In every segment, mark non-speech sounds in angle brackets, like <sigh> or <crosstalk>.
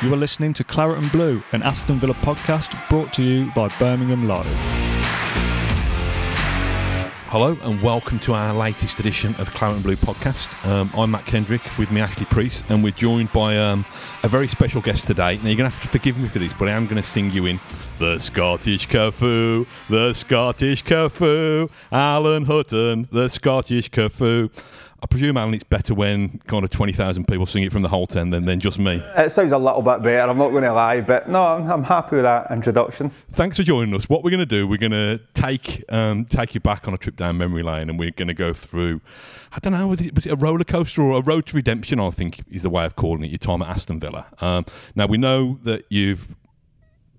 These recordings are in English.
You are listening to Claret and Blue, an Aston Villa podcast brought to you by Birmingham Live. Hello and welcome to our latest edition of the Claret and Blue podcast. Um, I'm Mat Kendrick with me, Ashley Preece, and we're joined by um, a very special guest today. Now, you're going to have to forgive me for this, but I am going to sing you in the Scottish Cafu, the Scottish Cafu, Alan Hutton, the Scottish Cafu. I presume, Alan, it's better when kind of 20,000 people sing it from the Holte End than, than just me. It sounds a little bit better, I'm not going to lie, but no, I'm, happy with that introduction. Thanks for joining us. What we're going to do, we're going to take um, take you back on a trip down memory lane and we're going to go through, I don't know, was it, was it a roller coaster or a road to redemption, I think is the way of calling it, your time at Aston Villa. Um, now, we know that you've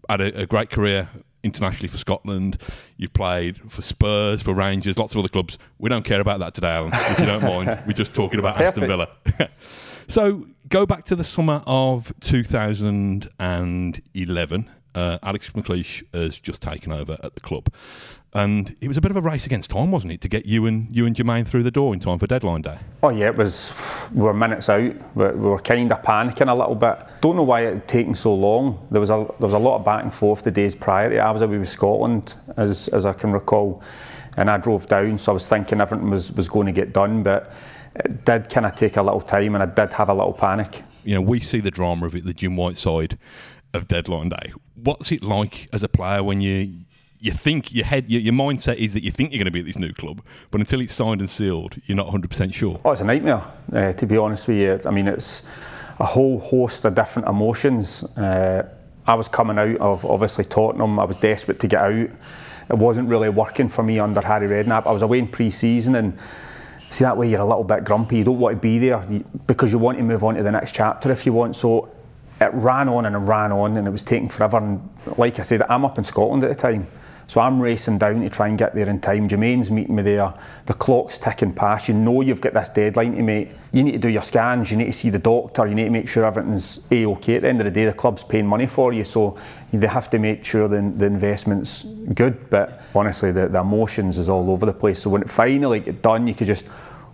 had a, a great career internationally for Scotland. You've played for Spurs, for Rangers, lots of other clubs. We don't care about that today, Alan, if you don't mind. <laughs> We're just talking about Aston Villa. <laughs> so go back to the summer of 2011. Uh, Alex McLeish has just taken over at the club. And it was a bit of a race against time, wasn't it, to get you and you and Jermaine through the door in time for deadline day? Oh yeah, it was. We were minutes out. We, we were kind of panicking a little bit. Don't know why it had taken so long. There was a there was a lot of back and forth the days prior. to I was away with Scotland, as as I can recall, and I drove down. So I was thinking everything was was going to get done, but it did kind of take a little time, and I did have a little panic. You know, we see the drama of it, the Jim White side of deadline day. What's it like as a player when you you think your head, your, your, mindset is that you think you're going to be at this new club, but until it's signed and sealed, you're not 100% sure. Oh, it's a nightmare, uh, to be honest with you. I mean, it's a whole host of different emotions. Uh, I was coming out of obviously Tottenham. I was desperate to get out. It wasn't really working for me under Harry Redknapp. I was away in pre-season and see that way you're a little bit grumpy. You don't want to be there because you want to move on to the next chapter if you want. So it ran on and it ran on and it was taking forever. And like I said, I'm up in Scotland at the time. So I'm racing down to try and get there in time. Jermaine's meeting me there. The clock's ticking past. You know you've got this deadline to make. You need to do your scans. You need to see the doctor. You need to make sure everything's a okay. At the end of the day, the club's paying money for you, so they have to make sure the, the investment's good. But honestly, the, the emotions is all over the place. So when it finally get done, you could just.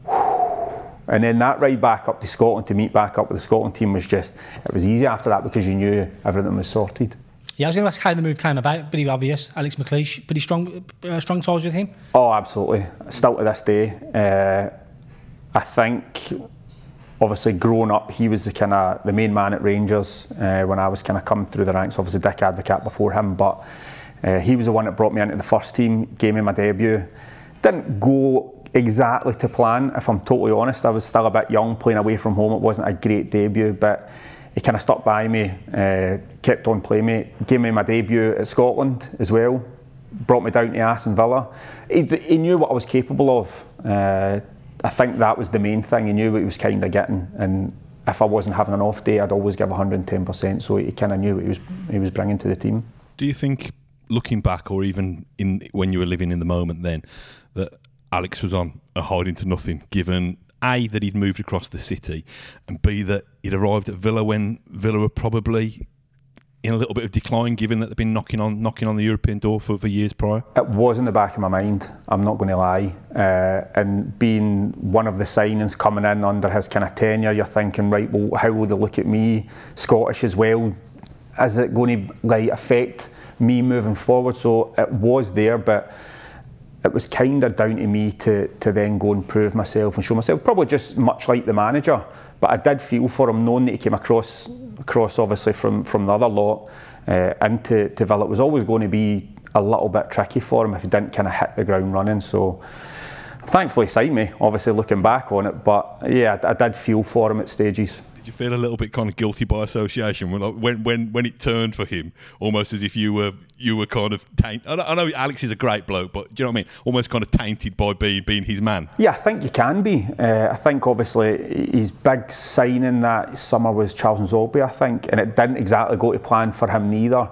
And then that ride back up to Scotland to meet back up with the Scotland team was just, it was easy after that because you knew everything was sorted. Yeah, I was going to ask how the move came about. Pretty obvious. Alex McLeish, pretty strong, uh, strong ties with him. Oh, absolutely. Still to this day, uh, I think. Obviously, growing up, he was the kind of the main man at Rangers uh, when I was kind of coming through the ranks. Obviously, Dick Advocaat before him, but uh, he was the one that brought me into the first team, gave me my debut. Didn't go exactly to plan, if I'm totally honest. I was still a bit young, playing away from home. It wasn't a great debut, but he kind of stuck by me, uh, kept on playing me, gave me my debut at Scotland as well, brought me down to Aston Villa. He, he knew what I was capable of. Uh, I think that was the main thing. He knew what he was kind of getting, and if I wasn't having an off day, I'd always give 110%. So he kind of knew what he was he was bringing to the team. Do you think, looking back, or even in when you were living in the moment, then that Alex was on a hiding to nothing, given a, that he'd moved across the city, and B, that he'd arrived at Villa when Villa were probably in a little bit of decline, given that they've been knocking on knocking on the European door for, for years prior? It was in the back of my mind. I'm not going to lie. Uh, and being one of the signings coming in under his kind of tenure, you're thinking, right, well, how will they look at me, Scottish as well? Is it going to like affect me moving forward? So it was there, but it was kind of down to me to, to then go and prove myself and show myself, probably just much like the manager. But I did feel for him, knowing that he came across, across obviously from, from the other lot uh, into to Villa. It was always going to be a little bit tricky for him if he didn't kind of hit the ground running. So thankfully, signed me, obviously looking back on it. But yeah, I, I did feel for him at stages you feel a little bit kind of guilty by association when when when, when it turned for him, almost as if you were you were kind of tainted? I know Alex is a great bloke, but do you know what I mean? Almost kind of tainted by being being his man. Yeah, I think you can be. Uh, I think obviously his big signing that summer was Charles N'Zogbia, I think, and it didn't exactly go to plan for him neither.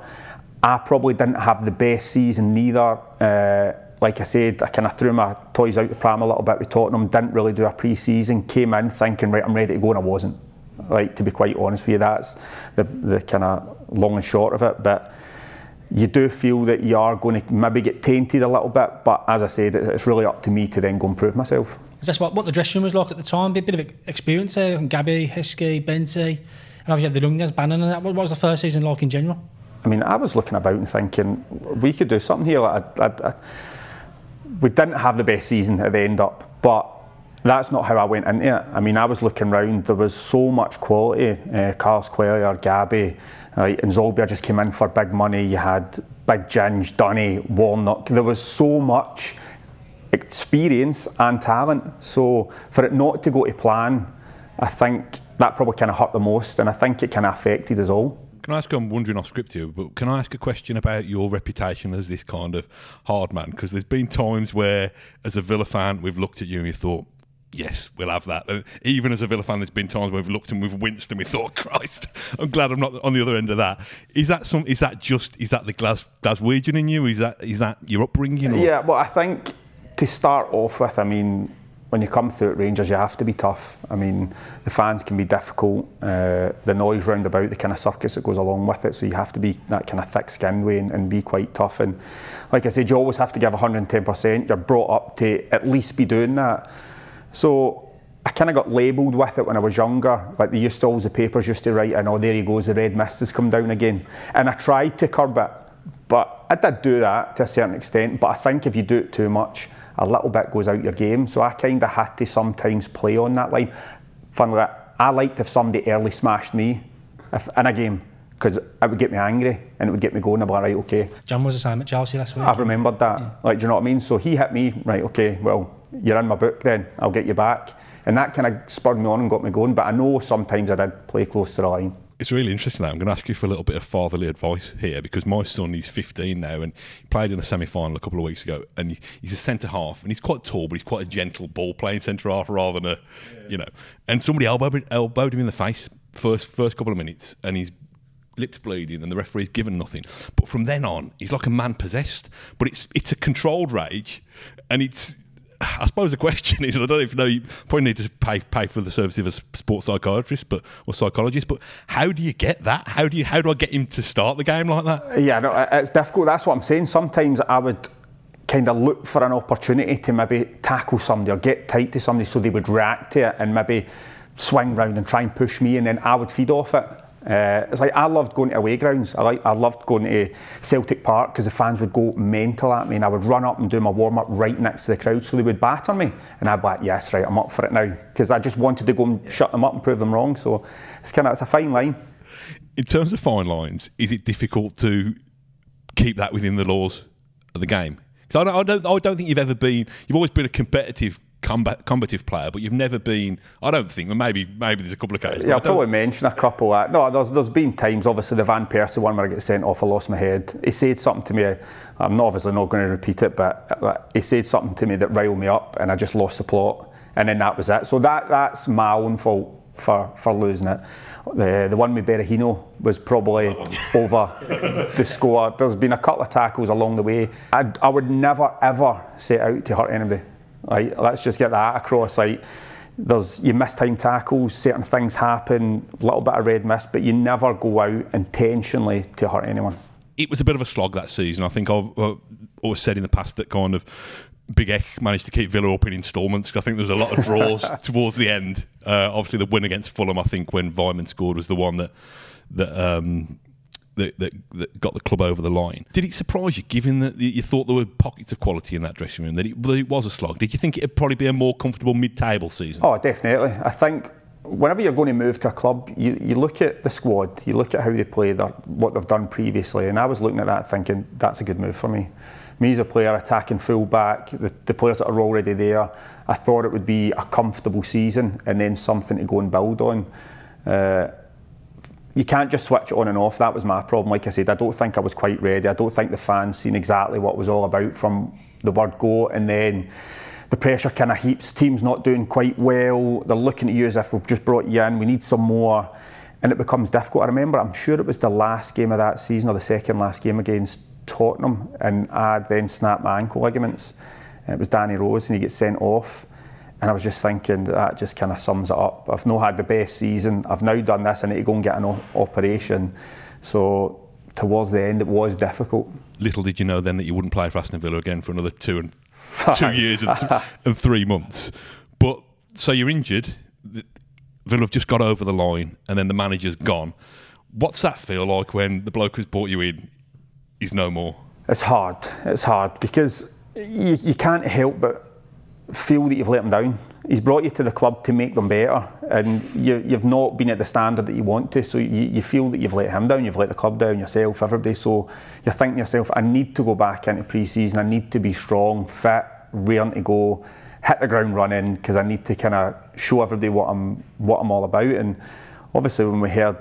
I probably didn't have the best season neither. Uh, like I said, I kind of threw my toys out the pram a little bit with Tottenham, didn't really do a pre season, came in thinking, right, I'm ready to go, and I wasn't. Like to be quite honest with you, that's the the kind of long and short of it. But you do feel that you are going to maybe get tainted a little bit. But as I said, it's really up to me to then go and prove myself. Is that what, what the dressing room was like at the time? A bit of experience there, and Gabby, Heskey, Benty. And obviously, had the young guys Bannan and that. What was the first season like in general? I mean, I was looking about and thinking we could do something here. Like, I, I, I, we didn't have the best season at the end up, but that's not how I went into it. I mean, I was looking around. There was so much quality. Uh, Carlos Cuellar, Gabby, uh, N'Zogbia just came in for big money. You had Big Ginge, Dunny, Warnock. There was so much experience and talent. So for it not to go to plan, I think that probably kind of hurt the most, and I think it kind of affected us all. Can I ask? I'm wondering off script here, but can I ask a question about your reputation as this kind of hard man? Because there's been times where, as a Villa fan, we've looked at you and we thought, yes, we'll have that. And even as a Villa fan, there's been times where we've looked and we've winced and we thought, <laughs> Christ, I'm glad I'm not on the other end of that. Is that some? Is that just? Is that the Glas, Glaswegian in you? Is that is that your upbringing? Or? Yeah, well, I think to start off with, I mean, when you come through at Rangers, you have to be tough. I mean, the fans can be difficult. Uh, the noise round about, the kind of circus that goes along with it. So you have to be that kind of thick-skinned way and, and be quite tough. And like I said, you always have to give 110%. You're brought up to at least be doing that. So I kind of got labelled with it when I was younger. Like they used to always the papers used to write, and oh, there he goes, the red mist has come down again." And I tried to curb it, but I did do that to a certain extent. But I think if you do it too much, a little bit goes out your game. So I kind of had to sometimes play on that line. Funnily, enough, I liked if somebody early smashed me if, in a game because it would get me angry and it would get me going. I'd be like, right, okay. John was the same at Chelsea last week. I've remembered that. Yeah. Like, do you know what I mean? So he hit me, right, okay, well, you're in my book then, I'll get you back. And that kind of spurred me on and got me going. But I know sometimes I did play close to the line it's really interesting. That I'm going to ask you for a little bit of fatherly advice here because my son he's 15 now and he played in a semi-final a couple of weeks ago and he's a centre half and he's quite tall but he's quite a gentle ball playing centre half rather than a yeah. you know. And somebody elbowed, elbowed him in the face first first couple of minutes and he's lips bleeding and the referee's given nothing. But from then on, he's like a man possessed. But it's it's a controlled rage, and it's I suppose the question is, I don't even know, you probably need to pay pay for the service of a sports psychiatrist, but or psychologist. But how do you get that? How do you how do I get him to start the game like that? Yeah, no, it's difficult. That's what I'm saying. Sometimes I would kind of look for an opportunity to maybe tackle somebody or get tight to somebody so they would react to it and maybe swing round and try and push me, and then I would feed off it. Uh, it's like I loved going to away grounds. I like I loved going to Celtic Park because the fans would go mental at me, and I would run up and do my warm up right next to the crowd, so they would batter me, and I'd be like, "Yes, right, I'm up for it now," because I just wanted to go and shut them up and prove them wrong. So it's kind of it's a fine line. In terms of fine lines, is it difficult to keep that within the laws of the game? Because I don't, I don't, I don't think you've ever been. You've always been a competitive combat, combative player, but you've never been. I don't think. Well, maybe maybe there's a couple of cases. Yeah, I'll probably mention a couple. Of, no, there's there's been times. Obviously, the Van Persie one where I get sent off, I lost my head. He said something to me. I'm not obviously not going to repeat it, but he said something to me that riled me up, and I just lost the plot. And then that was it. So that that's my own fault for for losing it. The the one with Berahino was probably <laughs> over the score. There's been a couple of tackles along the way. I, I would never ever set out to hurt anybody. Right, let's just get that across. Like, there's you miss time tackles, certain things happen, a little bit of red mist, but you never go out intentionally to hurt anyone. It was a bit of a slog that season. I think I've uh, always said in the past that kind of Big Eck managed to keep Villa up in instalments. I think there was a lot of draws <laughs> towards the end. Uh, obviously, the win against Fulham, I think, when Weimann scored, was the one that that um, that, that, that, got the club over the line. Did it surprise you, given that you thought there were pockets of quality in that dressing room, that it, that it was a slog? Did you think it'd probably be a more comfortable mid-table season? Oh, definitely. I think whenever you're going to move to a club, you, you look at the squad, you look at how they play, their, what they've done previously, and I was looking at that thinking that's a good move for me. Me as a player, attacking full back, the, the players that are already there, I thought it would be a comfortable season and then something to go and build on. Uh, you can't just switch it on and off. That was my problem. Like I said, I don't think I was quite ready. I don't think the fans seen exactly what was all about from the word go, and then the pressure kind of heaps. The team's not doing quite well. They're looking at you as if we've just brought you in. We need some more, and it becomes difficult. I remember, I'm sure it was the last game of that season or the second last game against Tottenham, and I then snapped my ankle ligaments. It was Danny Rose, and he gets sent off and I was just thinking that that just kind of sums it up. I've not had the best season. I've now done this. I need to go and get an o- operation. So towards the end, it was difficult. Little did you know then that you wouldn't play for Aston Villa again for another two and <laughs> two years and, th- <laughs> and, three months. But so you're injured. Villa have just got over the line and then the manager's gone. What's that feel like when the bloke who's brought you in is no more? It's hard. It's hard because you, you can't help but feel that you've let him down. He's brought you to the club to make them better, and you, you've not been at the standard that you want to. So you, you feel that you've let him down, you've let the club down, yourself, everybody. So you're thinking to yourself, I need to go back into pre-season. I need to be strong, fit, raring to go, hit the ground running because I need to kind of show everybody what I'm what I'm all about. And obviously, when we heard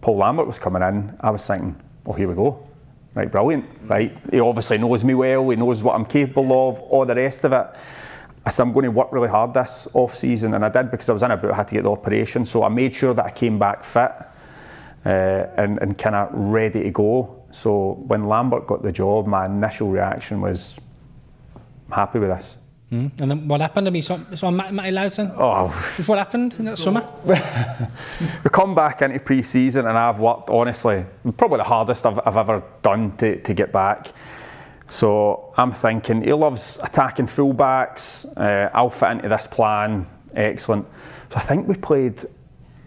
Paul Lambert was coming in, I was thinking, oh, here we go. Right, brilliant. Right, he obviously knows me well. He knows what I'm capable of. All the rest of it. I said, I'm going to work really hard this off season, and I did because I was in a boot. I had to get the operation, so I made sure that I came back fit uh, and, and kind of ready to go. So when Lambert got the job, my initial reaction was, I'm happy with this. Mm. And then what happened? I mean, so, so Matty, Matty Lowton. Oh, is what happened in that so, summer? <laughs> we come back into pre-season, and I've worked honestly, probably the hardest I've, I've ever done to, to get back. So I'm thinking he loves attacking fullbacks. Uh, I'll fit into this plan. Excellent. So I think we played.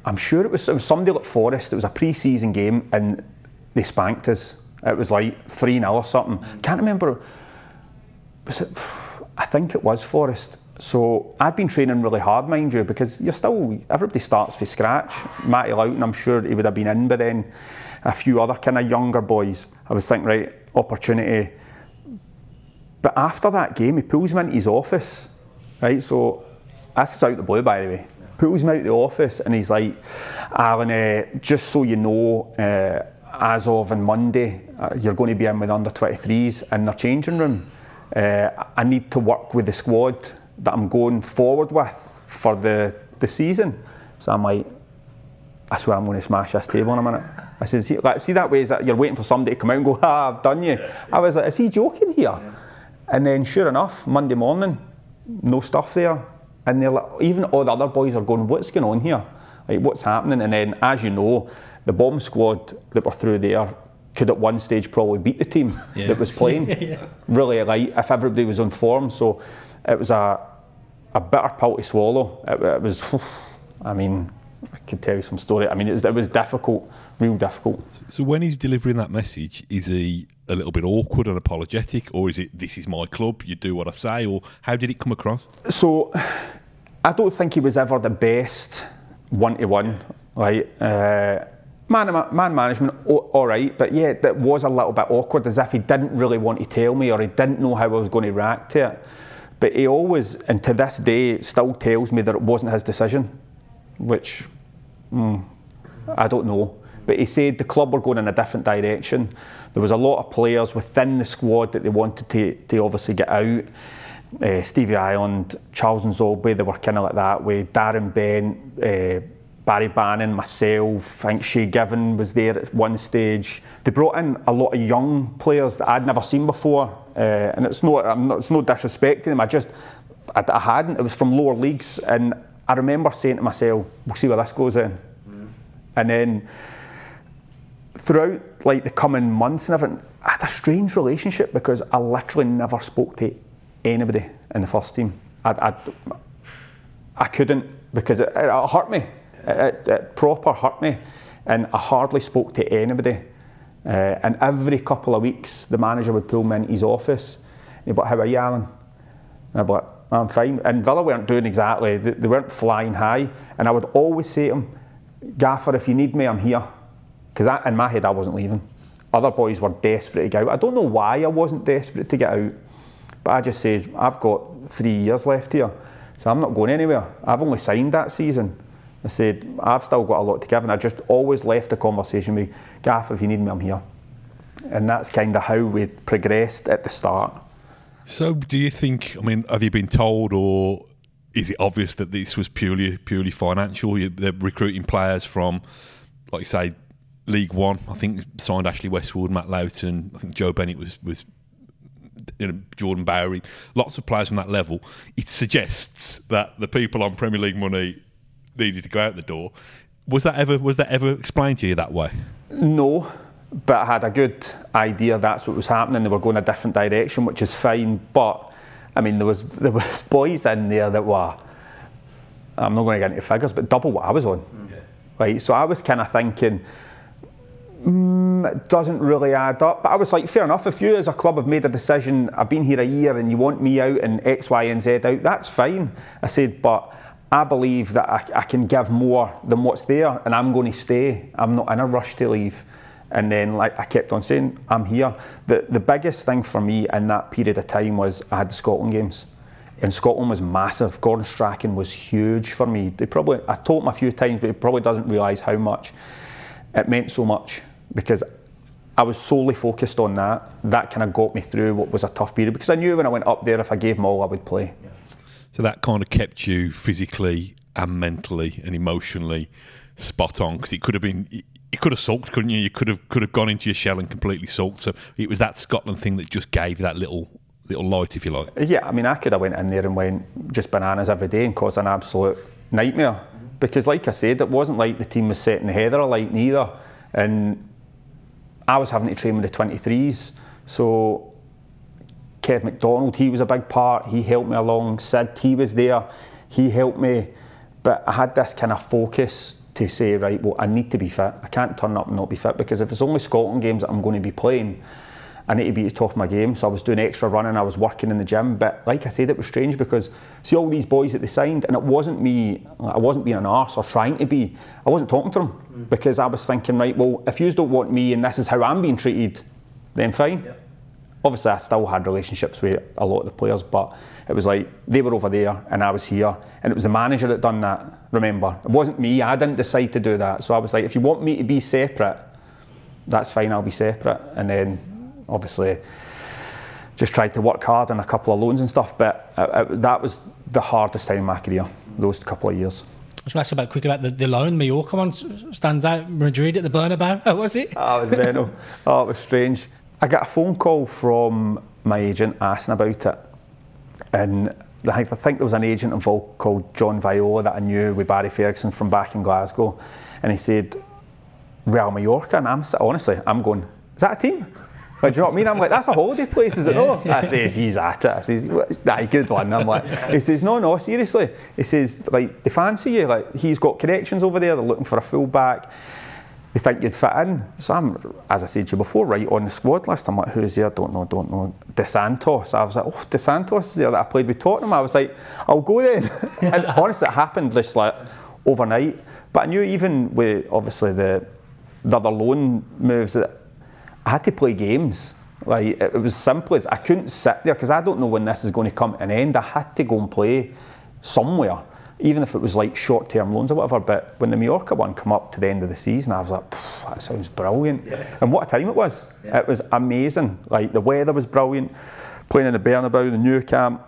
I'm sure it was, it was somebody like Forest. It was a pre-season game, and they spanked us. It was like three 0 or something. Can't remember. Was it? I think it was Forest. So I'd been training really hard, mind you, because you're still everybody starts from scratch. Matty Lowton, I'm sure he would have been in but then. A few other kind of younger boys. I was thinking, right, opportunity. But after that game, he pulls me into his office, right? So this is out the blue, by the way. Pulls me out the office and he's like, Alan, uh, just so you know, uh, as of on Monday, uh, you're going to be in with under 23s in their changing room. Uh, I need to work with the squad that I'm going forward with for the, the season. So I'm like, I swear I'm going to smash this table in a minute. I said, see, like, see that way is that you're waiting for somebody to come out and go, ah, I've done you. I was like, is he joking here? And then sure enough, Monday morning, no stuff there. And they're like, even all the other boys are going, what's going on here? Like, what's happening? And then, as you know, the bomb squad that were through there could at one stage probably beat the team yeah. <laughs> that was playing. <laughs> yeah. Really, like if everybody was on form. So it was a a bitter pill to swallow. It, it was, I mean, I could tell you some story. I mean, it was, it was difficult, real difficult. So when he's delivering that message, is he a little bit awkward and apologetic, or is it this is my club, you do what I say, or how did it come across? So I don't think he was ever the best one to one. Right. Uh, Man, man management, all right, but yeah, that was a little bit awkward, as if he didn't really want to tell me or he didn't know how I was going to react to it. But he always, and to this day, still tells me that it wasn't his decision, which mm, I don't know. But he said the club were going in a different direction. There was a lot of players within the squad that they wanted to, to obviously get out. Uh, Stevie Ireland, Charles and N'Zogbia, they were kind of like that way. Darren Bent, uh, Barry Bannan, myself, I think Shay Given was there at one stage. They brought in a lot of young players that I'd never seen before, uh, and it's no, I'm not, it's no disrespect to them. I just, I, I, hadn't. It was from lower leagues, and I remember saying to myself, "We'll see where this goes in." Mm. And then throughout like the coming months and everything, I had a strange relationship because I literally never spoke to anybody in the first team. I, I, I couldn't because it, it hurt me it, it proper hurt me, and I hardly spoke to anybody. Uh, and every couple of weeks, the manager would pull me into his office. And he'd be like, "How are you, Alan?" And I'd be like, "I'm fine." And Villa weren't doing exactly; they, they weren't flying high. And I would always say to him, "Gaffer, if you need me, I'm here." Because in my head, I wasn't leaving. Other boys were desperate to get out. I don't know why I wasn't desperate to get out, but I just says, "I've got three years left here, so I'm not going anywhere. I've only signed that season." I said, I've still got a lot to give, and I just always left the conversation with Gaff, if you need me, I'm here. And that's kind of how we progressed at the start. So, do you think? I mean, have you been told, or is it obvious that this was purely purely financial? They're recruiting players from, like you say, League One. I think signed Ashley Westwood, Matt Lowton. I think Joe Bennett was was you know, Jordan Bowery, lots of players from that level. It suggests that the people on Premier League money needed to go out the door. Was that ever was that ever explained to you that way? No, but I had a good idea that's what was happening. They were going a different direction, which is fine. But I mean, there was there was <laughs> boys in there that were I'm not going to get into figures, but double what I was on. Mm. Right, so I was kind of thinking, mm, doesn't really add up. But I was like, fair enough. If you as a club have made a decision, I've been here a year and you want me out and X, Y, and Z out, that's fine. I said, but I believe that I, I can give more than what's there and I'm going to stay. I'm not in a rush to leave. And then, like I kept on saying, I'm here. The the biggest thing for me in that period of time was I had the Scotland games. And Scotland was massive. Gordon Strachan was huge for me. They probably I told him a few times, but he probably doesn't realise how much it meant so much because I was solely focused on that. That kind of got me through what was a tough period because I knew when I went up there, if I gave them all, I would play. So that kind of kept you physically and mentally and emotionally spot on because it could have been you could have sulked, couldn't you? You could have could have gone into your shell and completely sulked. So it was that Scotland thing that just gave that little little light, if you like. Yeah, I mean, I could have went in there and went just bananas every day and caused an absolute nightmare. Mm-hmm. Because, like I said, it wasn't like the team was setting the heather alight neither, and I was having to train with the 23s. So Kev MacDonald, he was a big part. He helped me along. Sid, he was there. He helped me. But I had this kind of focus to say, right, well, I need to be fit. I can't turn up and not be fit because if it's only Scotland games that I'm going to be playing, I need to be at the top of my game. So I was doing extra running, I was working in the gym. But like I said, it was strange because see all these boys that they signed, and it wasn't me, I wasn't being an arse or trying to be. I wasn't talking to them mm. because I was thinking, right, well, if you don't want me and this is how I'm being treated, then fine. Yeah. Obviously, I still had relationships with a lot of the players, but it was like they were over there and I was here, and it was the manager that done that. Remember, it wasn't me. I didn't decide to do that. So I was like, if you want me to be separate, that's fine. I'll be separate. And then, obviously, just tried to work hard on a couple of loans and stuff. But it, it, that was the hardest time in my career. Those couple of years. I was going to ask about quickly about the, the loan. Mallorca one stands out. Madrid at the Bernabeu. <laughs> Was it? Oh, it was mental. <laughs> oh, it was strange. I got a phone call from my agent asking about it and I think there was an agent involved called John Viola that I knew with Barry Ferguson from back in Glasgow, and he said Real Mallorca, and I'm honestly, I'm going, is that a team? Do you know what I mean? I'm like, that's a holiday place, is it? No. I says, he's at it. I says, nah, good one. I'm like, he says, no, no, seriously. He says, like, they fancy you. Like, he's got connections over there. They're looking for a full back they think you'd fit in. So I'm, as I said to you before, right on the squad list. I'm like, who's there? Don't know, don't know. Dos Santos. I was like, oh, Dos Santos is there that I played with Tottenham. I was like, I'll go then. <laughs> and honestly, it happened just like overnight. But I knew even with obviously the, the other loan moves that I had to play games. Like it was simple as I couldn't sit there because I don't know when this is going to come to an end. I had to go and play somewhere even if it was like short term loans or whatever. But when the Mallorca one come up to the end of the season, I was like, that sounds brilliant. Yeah. And what a time it was. Yeah. It was amazing. Like the weather was brilliant. Playing in the Bernabeu, the Nou Camp,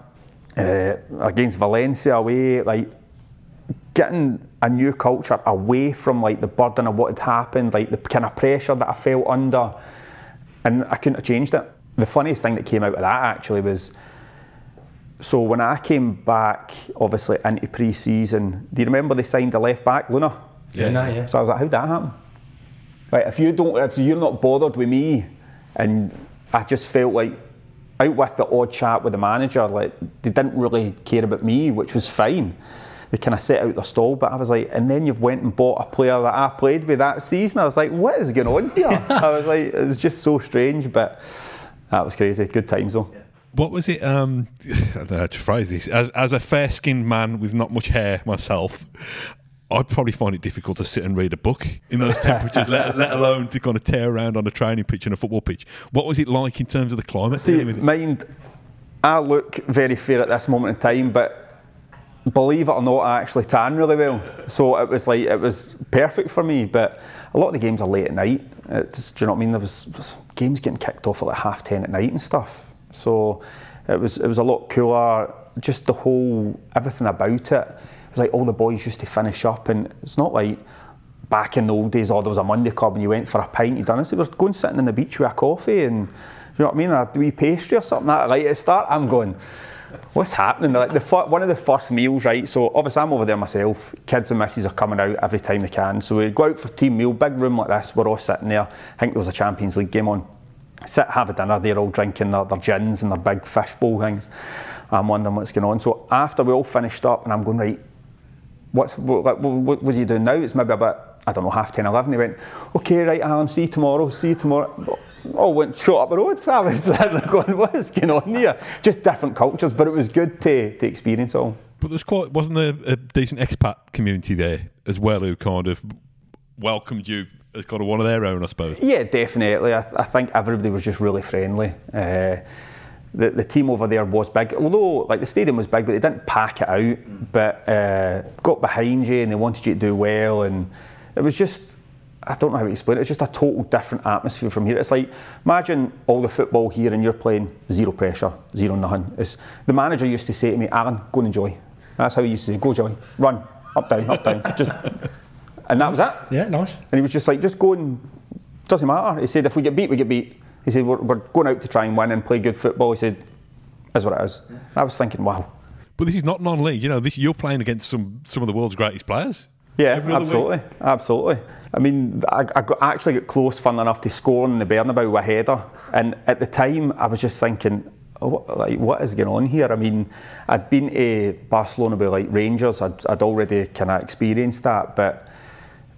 uh, against Valencia away, like getting a new culture away from like the burden of what had happened, like the kind of pressure that I felt under, and I couldn't have changed it. The funniest thing that came out of that actually was so when I came back, obviously into pre-season, do you remember they signed a left back, Luna? Yeah. yeah. yeah. So I was like, how'd that happen? Right, if you don't, if you're not bothered with me, and I just felt like out with the odd chat with the manager, like they didn't really care about me, which was fine. They kind of set out their stall, but I was like, and then you've went and bought a player that I played with that season. I was like, what is going on here? I was like, it was just so strange, but that was crazy. Good times though. Yeah what was it? Um, <laughs> I don't know how to phrase this. As, as a fair skinned man with not much hair myself, I'd probably find it difficult to sit and read a book in those temperatures, let, let, alone to kind of tear around on a training pitch and a football pitch. What was it like in terms of the climate? See, mind, I look very fair at this moment in time, but believe it or not, I actually tan really well. So it was like it was perfect for me. But a lot of the games are late at night. It's, do you know what I mean? There was, was games getting kicked off at like half ten at night and stuff. So it was it was a lot cooler. Just the whole everything about it. It was like all the boys used to finish up, and it's not like back in the old days. Oh, there was a Monday club and you went for a pint. You done. They were going sitting on the beach with a coffee and Do you know what I mean, a wee pastry or something that. Right at the start, I'm going. What's happening? Like the one of the first meals, right? So obviously I'm over there myself. Kids and misses are coming out every time they can. So we go out for team meal, big room like this. We're all sitting there. I think there was a Champions League game on sit, have a dinner, they're all drinking their, their gins and their big fishbowl things. I'm wondering what's going on. So after we all finished up, and I'm going, right, what's what, what, what, are you doing now? It's maybe about I don't know half 10, 11. He went, okay, right, Alan, see you tomorrow. See you tomorrow. All went short up the road. I was going, what is going on here? Just different cultures, but it was good to, to experience all. But there's quite wasn't there a decent expat community there as well who kind of welcomed you as kind of one of their own, I suppose. Yeah, definitely. I, I think everybody was just really friendly. Uh, the, the team over there was big, although like the stadium was big, but they didn't pack it out. But uh, got behind you and they wanted you to do well, and it was just. I don't know how to explain it. It's just a total different atmosphere from here. It's like imagine all the football here and you're playing zero pressure, zero nothing. It's, the manager used to say to me, "Alan, go and enjoy." That's how he used to say, "Go, Joey, run up, down, up, down." Just, <laughs> and that was it. Yeah, nice. And he was just like, "Just go and doesn't matter." He said, "If we get beat, we get beat." He said, we're, we're going out to try and win and play good football. He said, "Is what it is." I was thinking, "Wow." But this is not non-league. You know, this you're playing against some some of the world's greatest players. Yeah, Every other absolutely, absolutely. I mean, I, I got, actually got close, fun enough, to scoring in the Bernabeu with a header, and at the time I was just thinking, oh, what, like, what is going on here? I mean, I'd been to Barcelona with like Rangers, I'd, I'd already kind of experienced that, but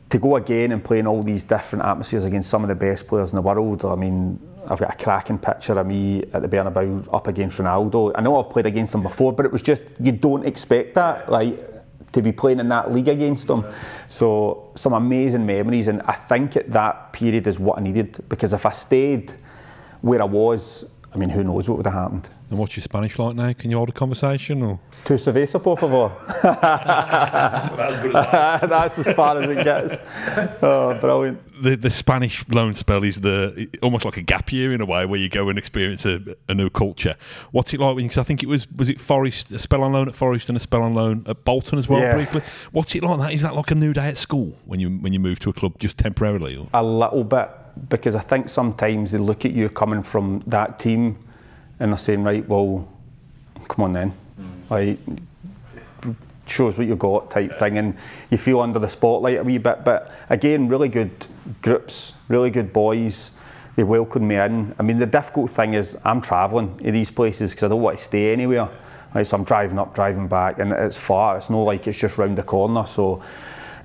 to go again and play in all these different atmospheres against some of the best players in the world, I mean, I've got a cracking picture of me at the Bernabeu up against Ronaldo. I know I've played against him before, but it was just you don't expect that, like to be playing in that league against them. So some amazing memories, and I think at that period is what I needed because if I stayed where I was, I mean, who knows what would have happened. And what's your Spanish like now? Can you hold a conversation or? Tu cerveza, por favor. <laughs> That's as far as it gets. Oh, brilliant. The the Spanish loan spell is the almost like a gap year in a way where you go and experience a, a new culture. What's it like? Because I think it was was it Forest a spell on loan at Forest and a spell on loan at Bolton as well Yeah. briefly. What's it like? That is that like a new day at school when you when you move to a club just temporarily? Or? a little bit because I think sometimes they look at you coming from that team and they're saying, right, well, come on then. Mm. Like, shows what you got type thing and you feel under the spotlight a wee bit. But again, really good groups, really good boys. They welcomed me in. I mean, the difficult thing is I'm travelling to these places because I don't want to stay anywhere. Right, so I'm driving up, driving back, and it's far. It's not like it's just round the corner. So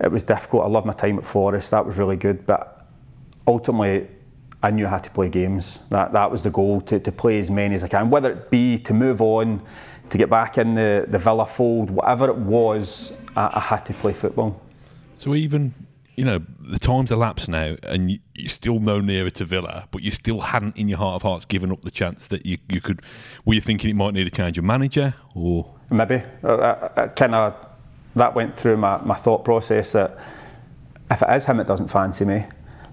it was difficult. I love my time at Forest. That was really good. But ultimately, I knew I had to play games. That that was the goal to, to play as many as I can, whether it be to move on, to get back in the, the Villa fold, whatever it was, I, I had to play football. So even you know the time's elapsed now, and you, you're still no nearer to Villa, but you still hadn't, in your heart of hearts, given up the chance that you, you could. Were you thinking it might need a change of manager, or Maybe. Uh, uh, uh, kind of that went through my, my thought process that if it is him, it doesn't fancy me.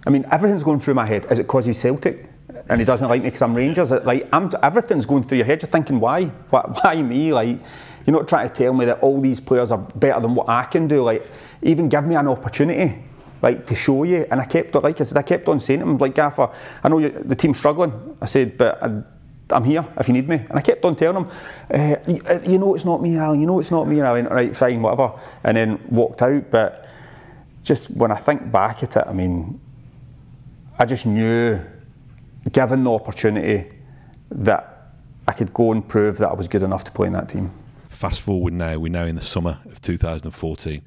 I mean, everything's going through my head. Is it because he's Celtic? And he doesn't like me because I'm Rangers. Like I'm, everything's going through your head. You're thinking, why? why? Why me? Like you're not trying to tell me that all these players are better than what I can do. Like even give me an opportunity, like to show you. And I kept, like I said, I kept on saying to him, like Gaffer, I know the team's struggling. I said, but I, I'm here if you need me. And I kept on telling him, uh, you, uh, you know it's not me, Alan, you know it's not me. And I went, right, fine, whatever. And then walked out. But just when I think back at it, I mean, I just knew, given the opportunity, that I could go and prove that I was good enough to play in that team. fast forward now? We're now in the summer of 2014.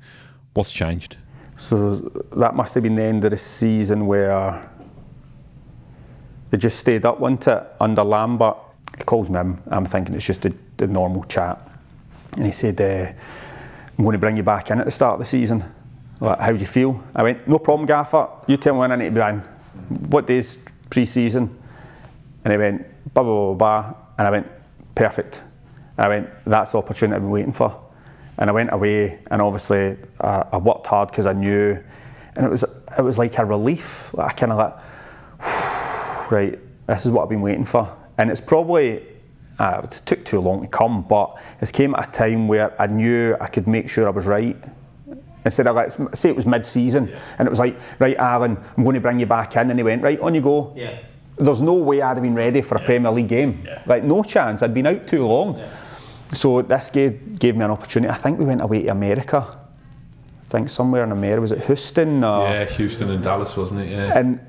What's changed? So that must have been the end of the season where they just stayed up, wasn't it, under Lambert. He calls me in. I'm thinking it's just a, the normal chat. And he said, uh, I'm going to bring you back in at the start of the season. Like, how do you feel? I went, no problem, Gaffer. You tell me when I need to be in. What days pre-season? And he went, blah, blah, blah, blah. And I went, perfect. And I went, that's the opportunity I've been waiting for. And I went away, and obviously I, I worked hard because I knew, and it was it was like a relief. Like I kind of like, <sighs> right, this is what I've been waiting for. And it's probably uh, it took too long to come, but it came at a time where I knew I could make sure I was right. Instead of like say it was mid-season, and it was like, right, Alan, I'm going to bring you back in, and he went, right, on you go. Yeah. There's no way I'd have been ready for a Premier League game. Like no chance. I'd been out too long. So this gave, gave me an opportunity. I think we went away to America. I think somewhere in America. Was it Houston? Or, Houston and Dallas, wasn't it? Yeah. And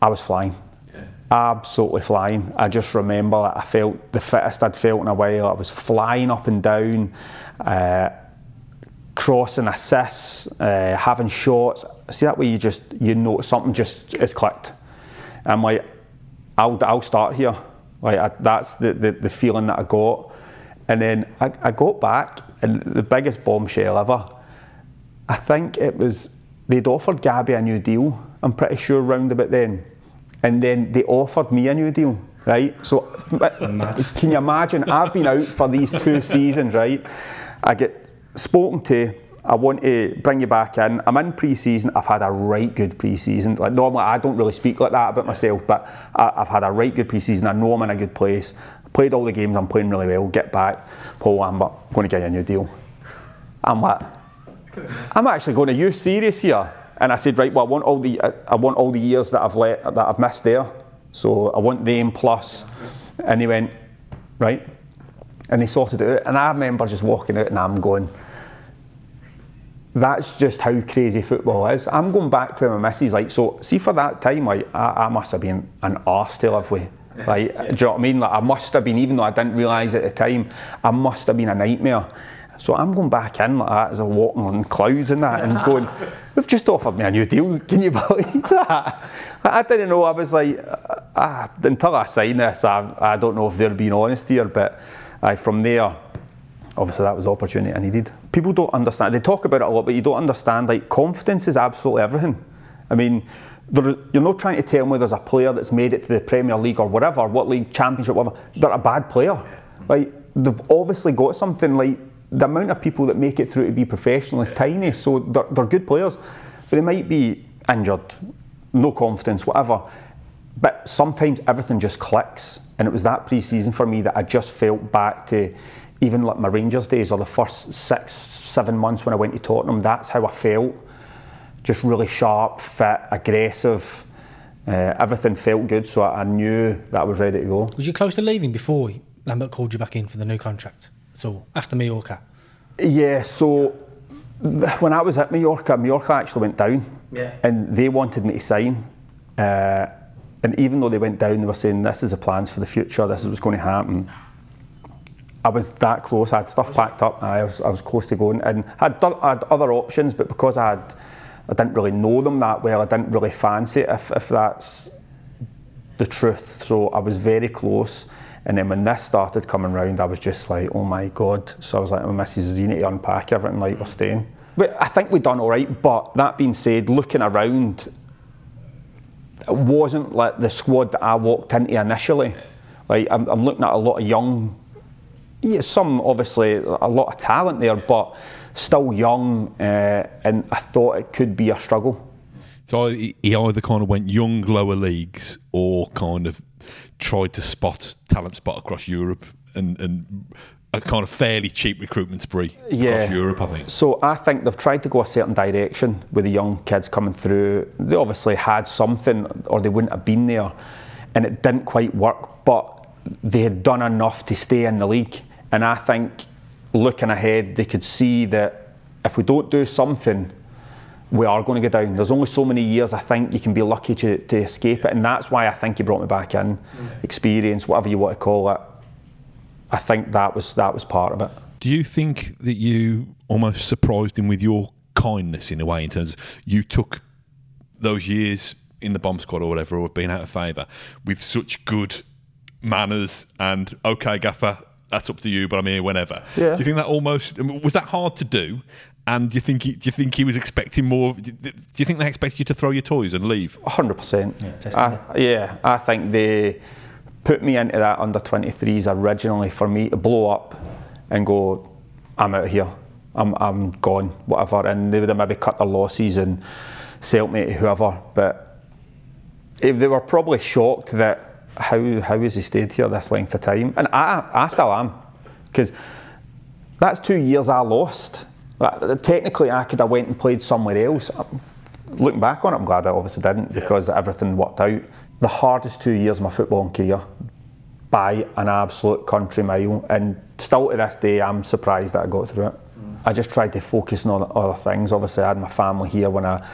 I was flying. Absolutely flying. I just remember that I felt the fittest I'd felt in a while. I was flying up and down. Uh, crossing assists, uh, having shots. See that way you just you know something just is clicked. I'm like, I'll I'll start here. Like I, that's the, the the feeling that I got, and then I, I got back and the biggest bombshell ever. I think it was they'd offered Gabby a new deal. I'm pretty sure round about then, and then they offered me a new deal. Right, so can you imagine? I've been out for these two seasons, right? I get spoken to. I want to bring you back in. I'm in pre-season. I've had a right good pre-season. Like normally, I don't really speak like that about myself, but I, have had a right good pre-season. I know I'm in a good place. Played all the games. I'm playing really well. Get back, Paul Lambert. Going to get you a new deal. I'm like, I'm actually going to use serious here. And I said, right, well, I want all the I want all the years that I've let that I've missed there. So I want them plus. And he went, right. And they sorted it out. And I remember just walking out and I'm going, that's just how crazy football is. I'm going back to my missus, like, so see for that time, like, I, I must have been an arse to live with. Like, yeah. do you know what I mean? Like, I must have been, even though I didn't realise at the time, I must have been a nightmare. So I'm going back in like that as a walking on clouds and that, and <laughs> going, they've just offered me a new deal. Can you <laughs> believe that? I didn't know. I was like, ah, until I sign this, I, I don't know if they're being honest here, but uh, from there, obviously that was the opportunity I needed. People don't understand. They talk about it a lot, but you don't understand. Like confidence is absolutely everything. I mean, there, you're not trying to tell me there's a player that's made it to the Premier League or whatever, what league, Championship, whatever. They're a bad player. Like they've obviously got something. Like the amount of people that make it through to be professional is tiny, so they're, they're good players, but they might be injured, no confidence, whatever. But sometimes everything just clicks, and it was that pre-season for me that I just felt back to even like my Rangers days or the first six, seven months when I went to Tottenham. That's how I felt, just really sharp, fit, aggressive. Uh, everything felt good, so I, I knew that I was ready to go. Was you close to leaving before Lambert called you back in for the new contract? So after Mallorca. Yeah. So when I was at Mallorca, Mallorca actually went down. Yeah. And they wanted me to sign. Uh, and even though they went down, they were saying this is the plans for the future. This is what's going to happen. I was that close. I had stuff packed up. I was, I was close to going, and I'd, done, I had other options, but because I had, I didn't really know them that well. I didn't really fancy it. If, if that's the truth, so I was very close. And then when this started coming round, I was just like, oh my god. So I was like, my missus, you need to unpack everything, like we're staying. But I think we've done all right. But that being said, looking around, it wasn't like the squad that I walked into initially. Like I'm, I'm looking at a lot of young, yeah, some obviously a lot of talent there, but still young, uh, and I thought it could be a struggle. So he either kind of went young lower leagues or kind of tried to spot talent spot across Europe and, and a kind of fairly cheap recruitment spree yeah. across Europe, I think. So I think they've tried to go a certain direction with the young kids coming through. They obviously had something or they wouldn't have been there and it didn't quite work, but they had done enough to stay in the league. And I think looking ahead, they could see that if we don't do something, we are going to go down. There's only so many years I think you can be lucky to, to escape it, and that's why I think he brought me back in. Mm. Experience, whatever you want to call it. I think that was that was part of it. Do you think that you almost surprised him with your kindness in a way, in terms of you took those years in the bomb squad or whatever, or being out of favour, with such good manners and okay, gaffer, that's up to you, but I'm here whenever. Yeah. Do you think that almost was that hard to do? And do you think he, do you think he was expecting more? Do you think they expected you to throw your toys and leave? hundred percent. Yeah, I think they put me into that under 23s originally for me to blow up and go, I'm out of here, I'm I'm gone, whatever. And they would have maybe cut their losses and sell me to whoever. But if they were probably shocked that how how has he stayed here this length of time? And I I still am because that's two years I lost technically, I could have went and played somewhere else. Looking back on it, I'm glad I obviously didn't because everything worked out. The hardest two years of my footballing career by an absolute country mile, and still to this day, I'm surprised that I got through it. Mm. I just tried to focus on other things. Obviously, I had my family here when I,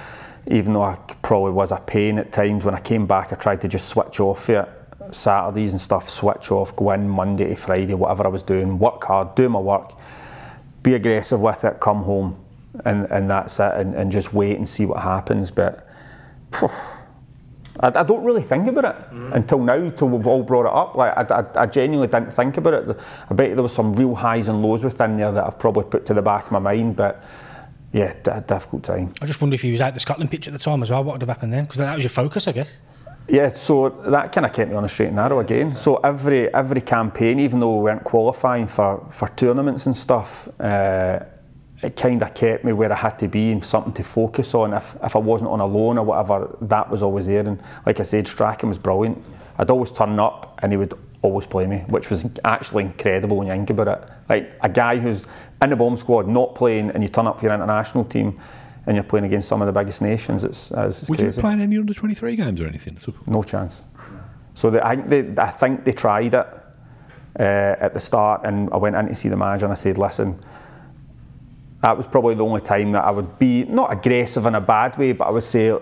even though I probably was a pain at times, when I came back, I tried to just switch off it. Saturdays and stuff, switch off, go in Monday to Friday, whatever I was doing, work hard, do my work be aggressive with it, come home, and, and that's it, and, and just wait and see what happens. But phew, I, I don't really think about it until now, till we've all brought it up. Like I, I, I genuinely didn't think about it. I bet there was some real highs and lows within there that I've probably put to the back of my mind, but yeah, d- a difficult time. I just wonder if he was out the Scotland pitch at the time as well. What would have happened then? Because that was your focus, I guess. Yeah, so that kind of kept me on a straight and narrow again. So every every campaign, even though we weren't qualifying for, for tournaments and stuff, uh, it kind of kept me where I had to be and something to focus on. If, if I wasn't on a loan or whatever, that was always there. And like I said, Strachan was brilliant. I'd always turn up and he would always play me, which was actually incredible when you think about it. Like a guy who's in the bomb squad, not playing, and you turn up for your international team and you're playing against some of the biggest nations, it's, it's, Were you crazy. playing any under 23 games or anything? No chance. So I, think they, I think they tried it uh, at the start, and I went in to see the manager and I said, "Listen, that was probably the only time that I would be not aggressive in a bad way, but I would say,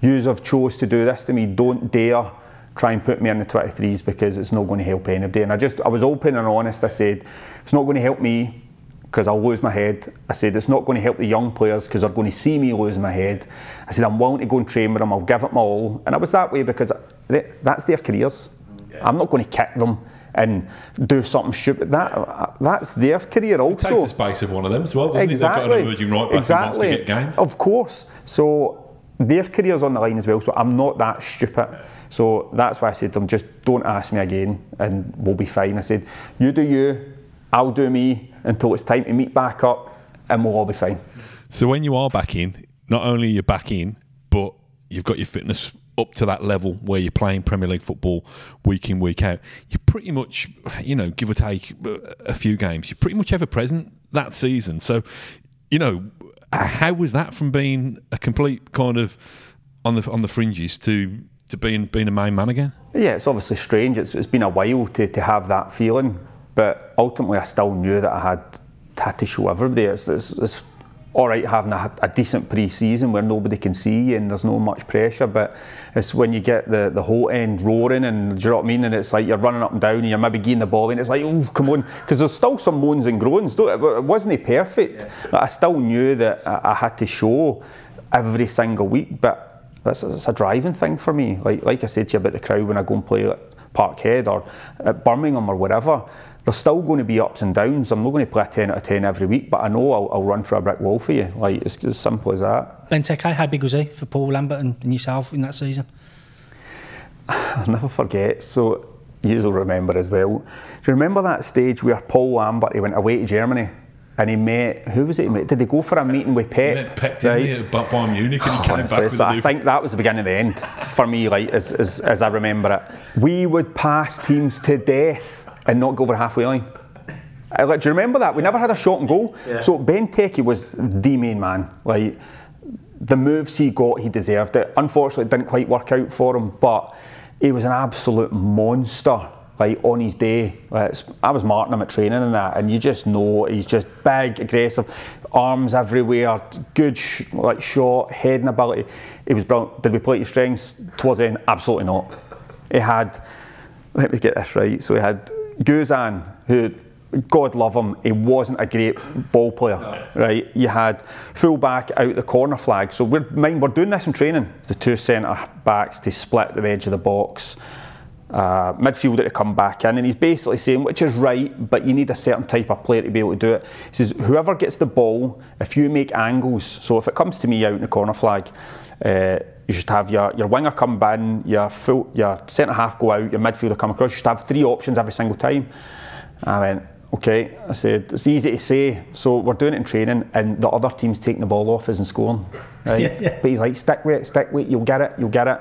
you have chose to do this to me. Don't dare try and put me in the 23s because it's not going to help anybody." And I just, I was open and honest. I said, "It's not going to help me." Because I'll lose my head. I said it's not going to help the young players because they're going to see me losing my head. I said I'm willing to go and train with them. I'll give it my all, and I was that way because they, that's their careers. I'm not going to kick them and do something stupid. That that's their career also. Takes the space of one of them as well, doesn't exactly. They've got an emerging right back exactly. who wants to get game. Of course. So their career's on the line as well. So I'm not that stupid. So that's why I said to them, just don't ask me again, and we'll be fine. I said, you do you, I'll do me until it's time to meet back up, and we'll all be fine. So when you are back in, not only are you back in, but you've got your fitness up to that level where you're playing Premier League football week in, week out. You're pretty much, you know, give or take a few games, you're pretty much ever present that season. So, you know, how was that from being a complete kind of on the on the fringes to to being being a main man again? Yeah, it's obviously strange. It's, it's been a while to, to have that feeling, but ultimately I still knew that I had had to show everybody. It's, it's, it's all right having a, a decent pre-season where nobody can see you and there's no much pressure, but it's when you get the, the Holte End roaring and do you know what I mean? And it's like you're running up and down and you're maybe getting the ball and it's like, oh, come on, because there's still some moans and groans. Don't it? Wasn't perfect. But I still knew that I, I had to show every single week, but that's it's a driving thing for me. Like like I said to you about the crowd when I go and play at Parkhead or at Birmingham or wherever. There's still going to be ups and downs. I'm not going to play a 10 out of 10 every week, but I know I'll, I'll run for a brick wall for you. Like it's as simple as that. Benteke, how big was he for Paul Lambert and, and yourself in that season? I'll never forget. So you'll remember as well. Do you remember that stage where Paul Lambert he went away to Germany and he met who was it? He met? Did they go for a meeting with Pep? Met Pep didn't at Bayern Munich and he oh, came Honestly, back with so a I new think that was the beginning of the end for me, like as, as, as I remember it. We would pass teams to death and not go over halfway line. I, like, do you remember that? We never had a shot and goal. So Benteke was the main man. Like the moves he got, he deserved it. Unfortunately, it didn't quite work out for him, but he was an absolute monster. Like on his day, Like, I was marking him at training and that, and you just know he's just big, aggressive, arms everywhere, good sh- like shot, heading ability. He was brilliant. Did we play to strengths towards the end? Absolutely not. He had, let me get this right. So he had Guzan, who God love him, he wasn't a great ball player, right? You had full back out the corner flag. So we're mind we're doing this in training. The two centre backs to split the edge of the box. Uh, midfielder to come back in, and he's basically saying, which is right, but you need a certain type of player to be able to do it. He says, whoever gets the ball, if you make angles, so if it comes to me out in the corner flag, uh, you should have your, your winger come in, your full, your centre half go out, your midfielder come across. You should have three options every single time. I went, okay. I said, it's easy to say. So we're doing it in training, and the other team's taking the ball off us and scoring. Right? <laughs> But he's like, stick with it, stick with it, you'll get it, you'll get it.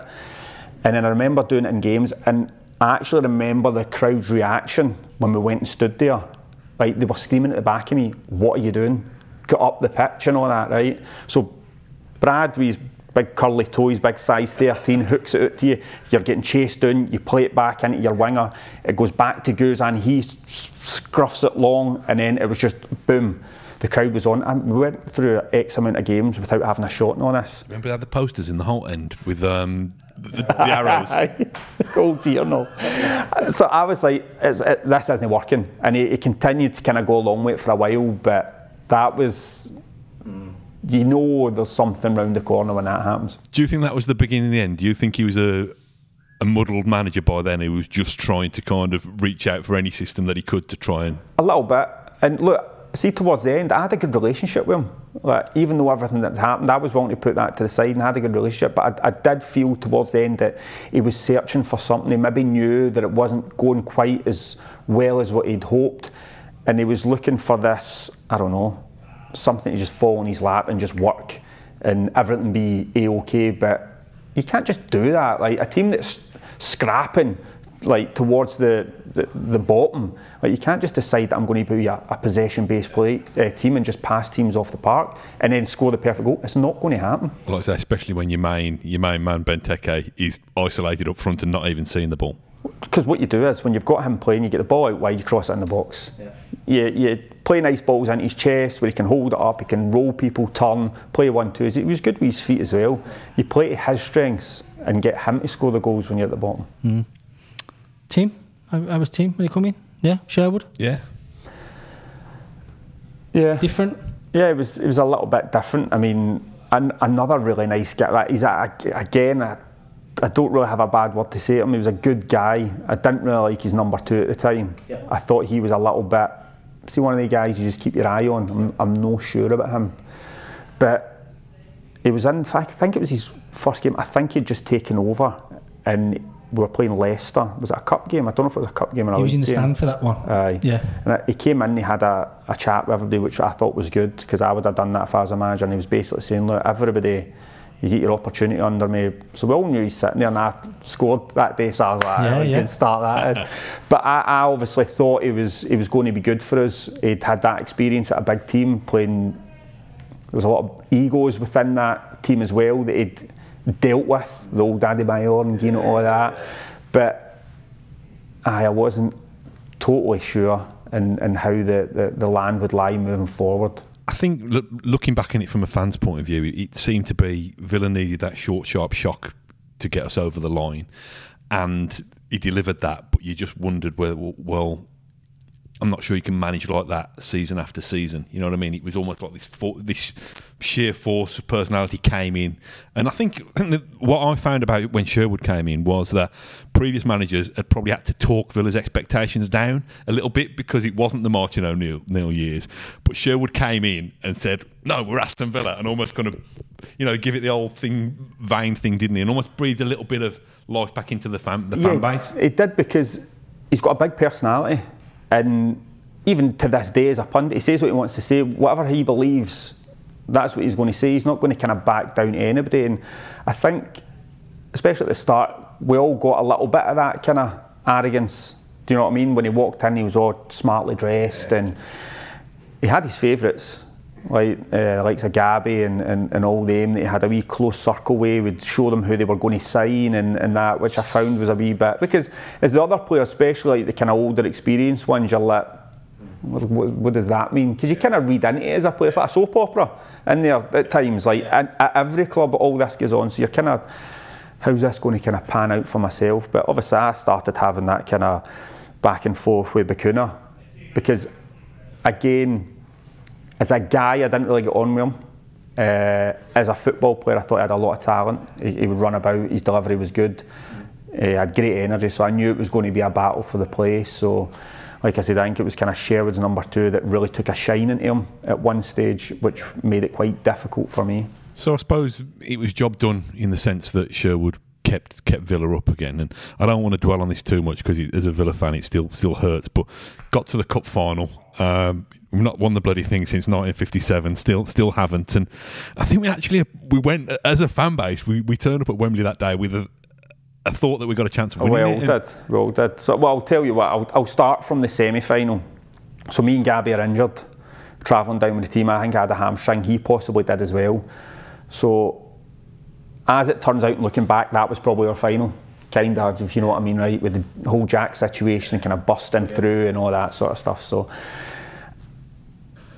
And then I remember doing it in games, and I actually remember the crowd's reaction when we went and stood there. Like they were screaming at the back of me, "What are you doing? Get up the pitch and all that, right?" So Brad, with his big curly toes, big size 13, hooks it out to you. You're getting chased down. You play it back into your winger. It goes back to Guzan. He scruffs it long, and then it was just boom. The crowd was on. And we went through X amount of games without having a shot on us. Remember they had the posters in the Holte End with um, the, the arrows. <laughs> Goals here, no. So I was like, it, uh, this isn't working. And he, he continued to kind of go along with it for a while, but that was you know there's something round the corner when that happens. Do you think that was the beginning and the end? Do you think he was a a muddled manager by then who was just trying to kind of reach out for any system that he could to try and A little bit. And look, see towards the end, I had a good relationship with him. Like, even though everything that happened, I was willing to put that to the side and had a good relationship. But I, I did feel towards the end that he was searching for something. He maybe knew that it wasn't going quite as well as what he'd hoped. And he was looking for this, I don't know, something to just fall in his lap and just work and everything be a-okay. But you can't just do that. Like a team that's scrapping like towards the, the, the bottom. Like you can't just decide that I'm going to be a, a possession-based play uh, team and just pass teams off the park and then score the perfect goal. It's not going to happen. like I say, especially when your main your main man Benteke is isolated up front and not even seeing the ball. Because what you do is when you've got him playing, you get the ball out wide, you cross it in the box. You, you play nice balls into his chest where he can hold it up, he can roll people, turn, play one twos. He was good with his feet as well. You play to his strengths and get him to score the goals when you're at the bottom. Team? I, I was team when he come in. Yeah, Sherwood. Yeah. Yeah. Different. Yeah, it was it was a little bit different. I mean, an, another really nice guy. Like he's a, again, I, I don't really have a bad word to say to him. He was a good guy. I didn't really like his number two at the time. Yeah. I thought he was a little bit. See, one of the guys you just keep your eye on. I'm, I'm no sure about him, but he was in. In fact, I think it was his first game. I think he'd just taken over, and we were playing Leicester. Was it a cup game? I don't know if it was a cup game or a He was in the game. stand for that one. Aye. Yeah. And he came in, he had a, a chat with everybody, which I thought was good because I would have done that if I was a manager. And he was basically saying, look, everybody, you get your opportunity under me. So we all knew he's sitting there and I scored that day, so I was like, Yeah, yeah, can start that. <laughs> but I, I obviously thought he was he was going to be good for us. He'd had that experience at a big team playing. There was a lot of egos within that team as well that he'd dealt with, the old Adebayor and you know all that. But I wasn't totally sure in, in how the, the, the land would lie moving forward. I think look, looking back on it from a fan's point of view, it, it seemed to be Villa needed that short, sharp shock to get us over the line, and he delivered that. But you just wondered whether, well, I'm not sure you can manage like that season after season. You know what I mean? It was almost like this for, this sheer force of personality came in, and I think what I found about it when Sherwood came in was that previous managers had probably had to talk Villa's expectations down a little bit because it wasn't the Martin O'Neill O'Neill years. But Sherwood came in and said, "No, we're Aston Villa," and almost kind of, you know, give it the old thing, vain thing, didn't he? And almost breathed a little bit of life back into the fan the fan base. It did because he's got a big personality, and even to this day, as a pundit, he says what he wants to say. Whatever he believes, that's what he's going to say. He's not going to kind of back down to anybody. And I think, especially at the start, we all got a little bit of that kind of arrogance. Do you know what I mean? When he walked in, he was all smartly dressed, and he had his favourites. Like uh, likes of Gabby and, and, and all them that he had a wee close circle way would show them who they were going to sign and, and that which I found was a wee bit because as the other players especially like the kind of older experienced ones you're like what, what, what does that mean? Because you kind of read into it as a player it's like a soap opera in there at times like at, at every club all this goes on so you're kind of how's this going to kind of pan out for myself? But obviously I started having that kind of back and forth with Bacuna because again as a guy, I didn't really get on with him. Uh, as a football player, I thought he had a lot of talent. He, he would run about, his delivery was good. He had great energy, so I knew it was going to be a battle for the place. So, like I said, I think it was kind of Sherwood's number two that really took a shine into him at one stage, which made it quite difficult for me. So I suppose it was job done in the sense that Sherwood kept kept Villa up again, and I don't want to dwell on this too much because as a Villa fan, it still still hurts. But got to the cup final. Um, we've not won the bloody thing since 1957. Still still haven't, and I think we actually we went as a fan base. We we turned up at Wembley that day with a, a thought that we got a chance of winning we all it. did. We all did. So, well, I'll tell you what. I'll, I'll start from the semi-final. So me and Gabby are injured, travelling down with the team. I think I had a hamstring. He possibly did as well. So, as it turns out, looking back, that was probably our final. Kind of, if you know what I mean, right? With the whole Jack situation kind of busting through and all that sort of stuff. So,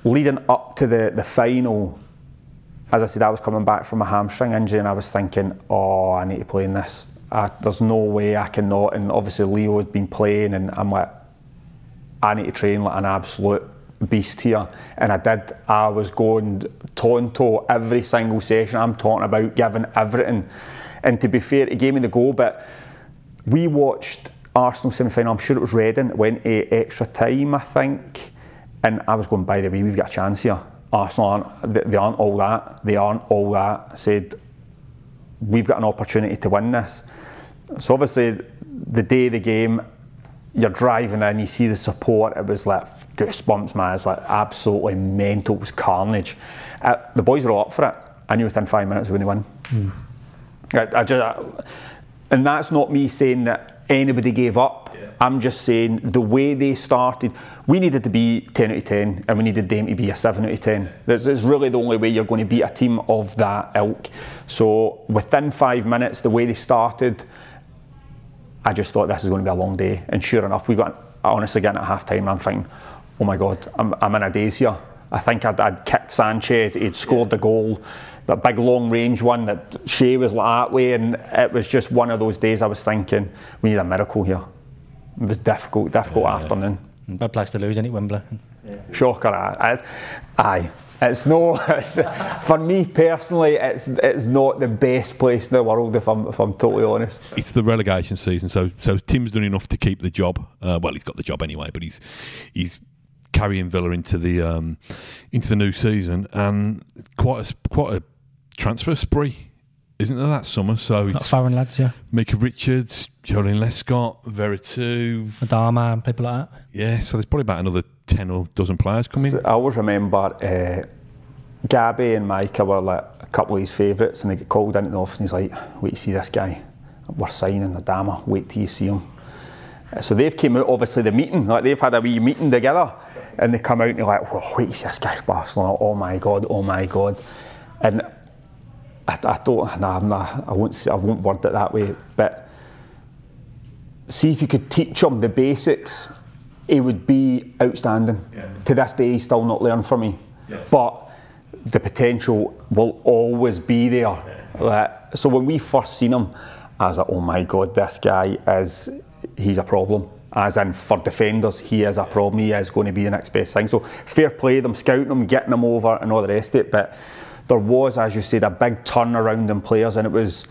leading up to the, the final, as I said, I was coming back from a hamstring injury and I was thinking, oh, I need to play in this. I, there's no way I cannot. And obviously, Leo had been playing, and I'm like, I need to train like an absolute beast here, and I did. I was going tonto every single session. I'm talking about giving everything, and to be fair, it gave me the go. But we watched Arsenal semi final. I'm sure it was Reading. It went to extra time, I think, and I was going. By the way, we've got a chance here. Arsenal aren't. They aren't all that. They aren't all that. I said we've got an opportunity to win this. So obviously, the day of the game, you're driving in, you see the support. It was like goosebumps, man. It's like absolutely mental. It was carnage. Uh, the boys were all up for it. I knew within five minutes we were going to win. I, I just, I, and that's not me saying that anybody gave up. I'm just saying the way they started, we needed to be 10 out of 10 and we needed them to be a 7 out of 10. This is really the only way you're going to beat a team of that ilk. So within five minutes, the way they started, I just thought this is going to be a long day. And sure enough, we got honestly getting at half time and I'm thinking, oh my God, I'm, I'm in a daze here. I think I'd, I'd kicked Sanchez, he'd scored the goal, that big long range one that Shay was like that way, and it was just one of those days I was thinking, we need a miracle here. It was difficult, difficult Yeah. afternoon. Bad place to lose, isn't it, Wembley? Shocker, aye. aye. It's no, <laughs> it's, for me personally, it's it's not the best place in the world if I'm if I'm totally honest. It's the relegation season, so so Tim's done enough to keep the job. Uh, well, he's got the job anyway, but he's he's carrying Villa into the um, into the new season, and quite a quite a transfer spree, isn't there that summer? So Not it's foreign lads, yeah. Micah Richards, Joleon Lescott, Veretout, Adama and people like that. yeah. So there's probably about another ten or dozen players coming. So I always remember uh, Gabby and Micah were like a couple of his favourites, and they get called into the office, and he's like, "Wait you see this guy. We're signing Adama. Wait till you see him." Uh, So they've came out obviously the meeting, like they've had a wee meeting together, and they come out and they're like, "Whoa, wait to see this guy Barcelona. Oh my god, oh my god," and I, I don't, nah, I won't, say, I won't word it that way, but see if you could teach him the basics, he would be outstanding. To this day, he's still not learned from me, but the potential will always be there. Like, so when we first seen him, I was like, oh my god, this guy is, he's a problem. As in, for defenders, he is a problem. He is going to be the next best thing. So fair play them, scouting them, getting them over, and all the rest of it. But there was, as you said, a big turnaround in players, and it was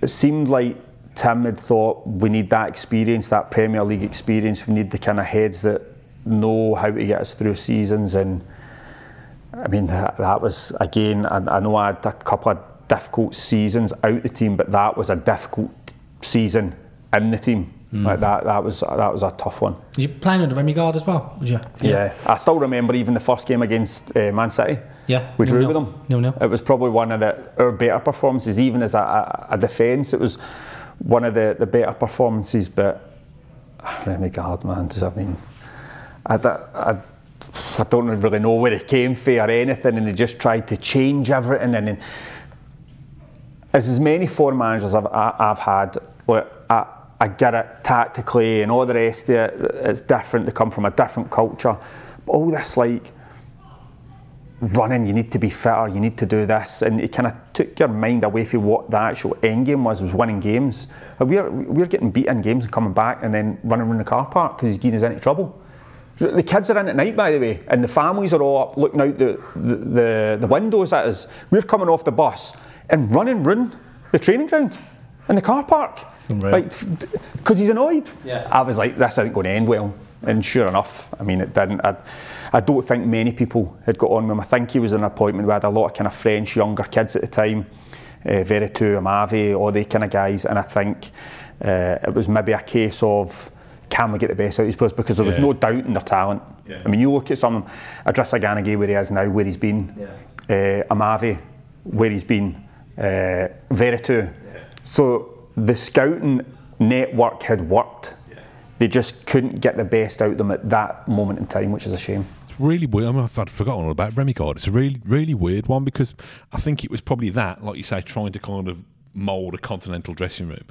it seemed like Tim had thought we need that experience, that Premier League experience. We need the kind of heads that know how to get us through seasons. And I mean, that, was again. I know I had a couple of difficult seasons out the team, but that was a difficult season in the team. Like that, that was that was a tough one. You playing under Rémi Garde as well, was you? Yeah. I still remember even the first game against uh, Man City. Yeah, we drew nil-nil. with them. Nil-nil. It was probably one of the our better performances, even as a, a, a defence. It was one of the, the better performances. But ah, Rémi Garde, man, does I mean, I I don't really know where it came from or anything, and they just tried to change everything. And then, as as many foreign managers I've, I- I've had, look, I, I get it tactically and all the rest of it. It's different. They come from a different culture. But all this like running, you need to be fitter, you need to do this, and it kind of took your mind away from what the actual end game was, was winning games. We're, we're getting beat in games and coming back and then running around the car park because he's getting us into trouble. The kids are in at night, by the way, and the families are all up looking out the, the, the, the windows at us. We're coming off the bus and running round the training ground in the car park. unreal. Like, because he's annoyed. Yeah. I was like, this isn't going to end well. And sure enough, I mean, it didn't. I, I don't think many people had got on with him. I think he was in an appointment. We had a lot of kind of French younger kids at the time, uh, Veretout, Amavi, all the kind of guys. And I think uh, it was maybe a case of can we get the best out of these players because there was Yeah. no doubt in their talent. Yeah. I mean, you look at some Idrissa Gana Gueye where he is now, where he's been, uh, Amavi, where he's been, uh, Veretout. So the scouting network had worked. They just couldn't get the best out of them at that moment in time, which is a shame. It's really weird. I mean, I've I'd forgotten all about Rémi Garde. It's a really, really weird one because I think it was probably that, like you say, trying to kind of mould a continental dressing room.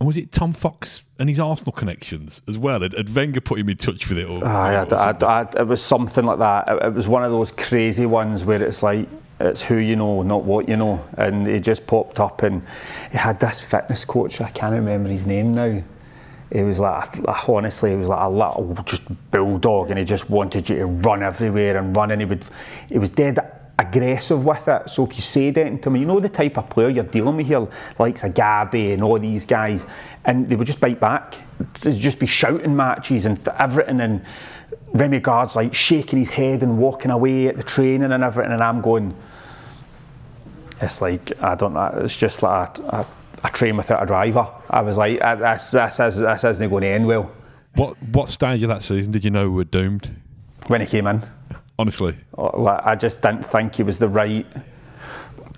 And was it Tom Fox and his Arsenal connections as well? Had, had Wenger put him in touch with it? Or, ah, Aye, or I'd- I'd- I'd- it was something like that. It, it was one of those crazy ones where it's like it's who you know, not what you know. And he just popped up, and he had this fitness coach. I can't remember his name now. he was like, honestly, he was like a little just bulldog, and he just wanted you to run everywhere and run, and he would, he was dead aggressive with it. So if you say that to me, you know the type of player you're dealing with here, like a Gabby and all these guys, and they would just bite back. They'd just be shouting matches and everything, and Rémi Garde's like shaking his head and walking away at the training and everything, and I'm going. It's like I don't know. It's just like a, a, a train without a driver. I was like, this, this, this, this isn't going to end well. What what stage of that season did you know we were doomed? When he came in. Honestly, oh, I just didn't think he was the right.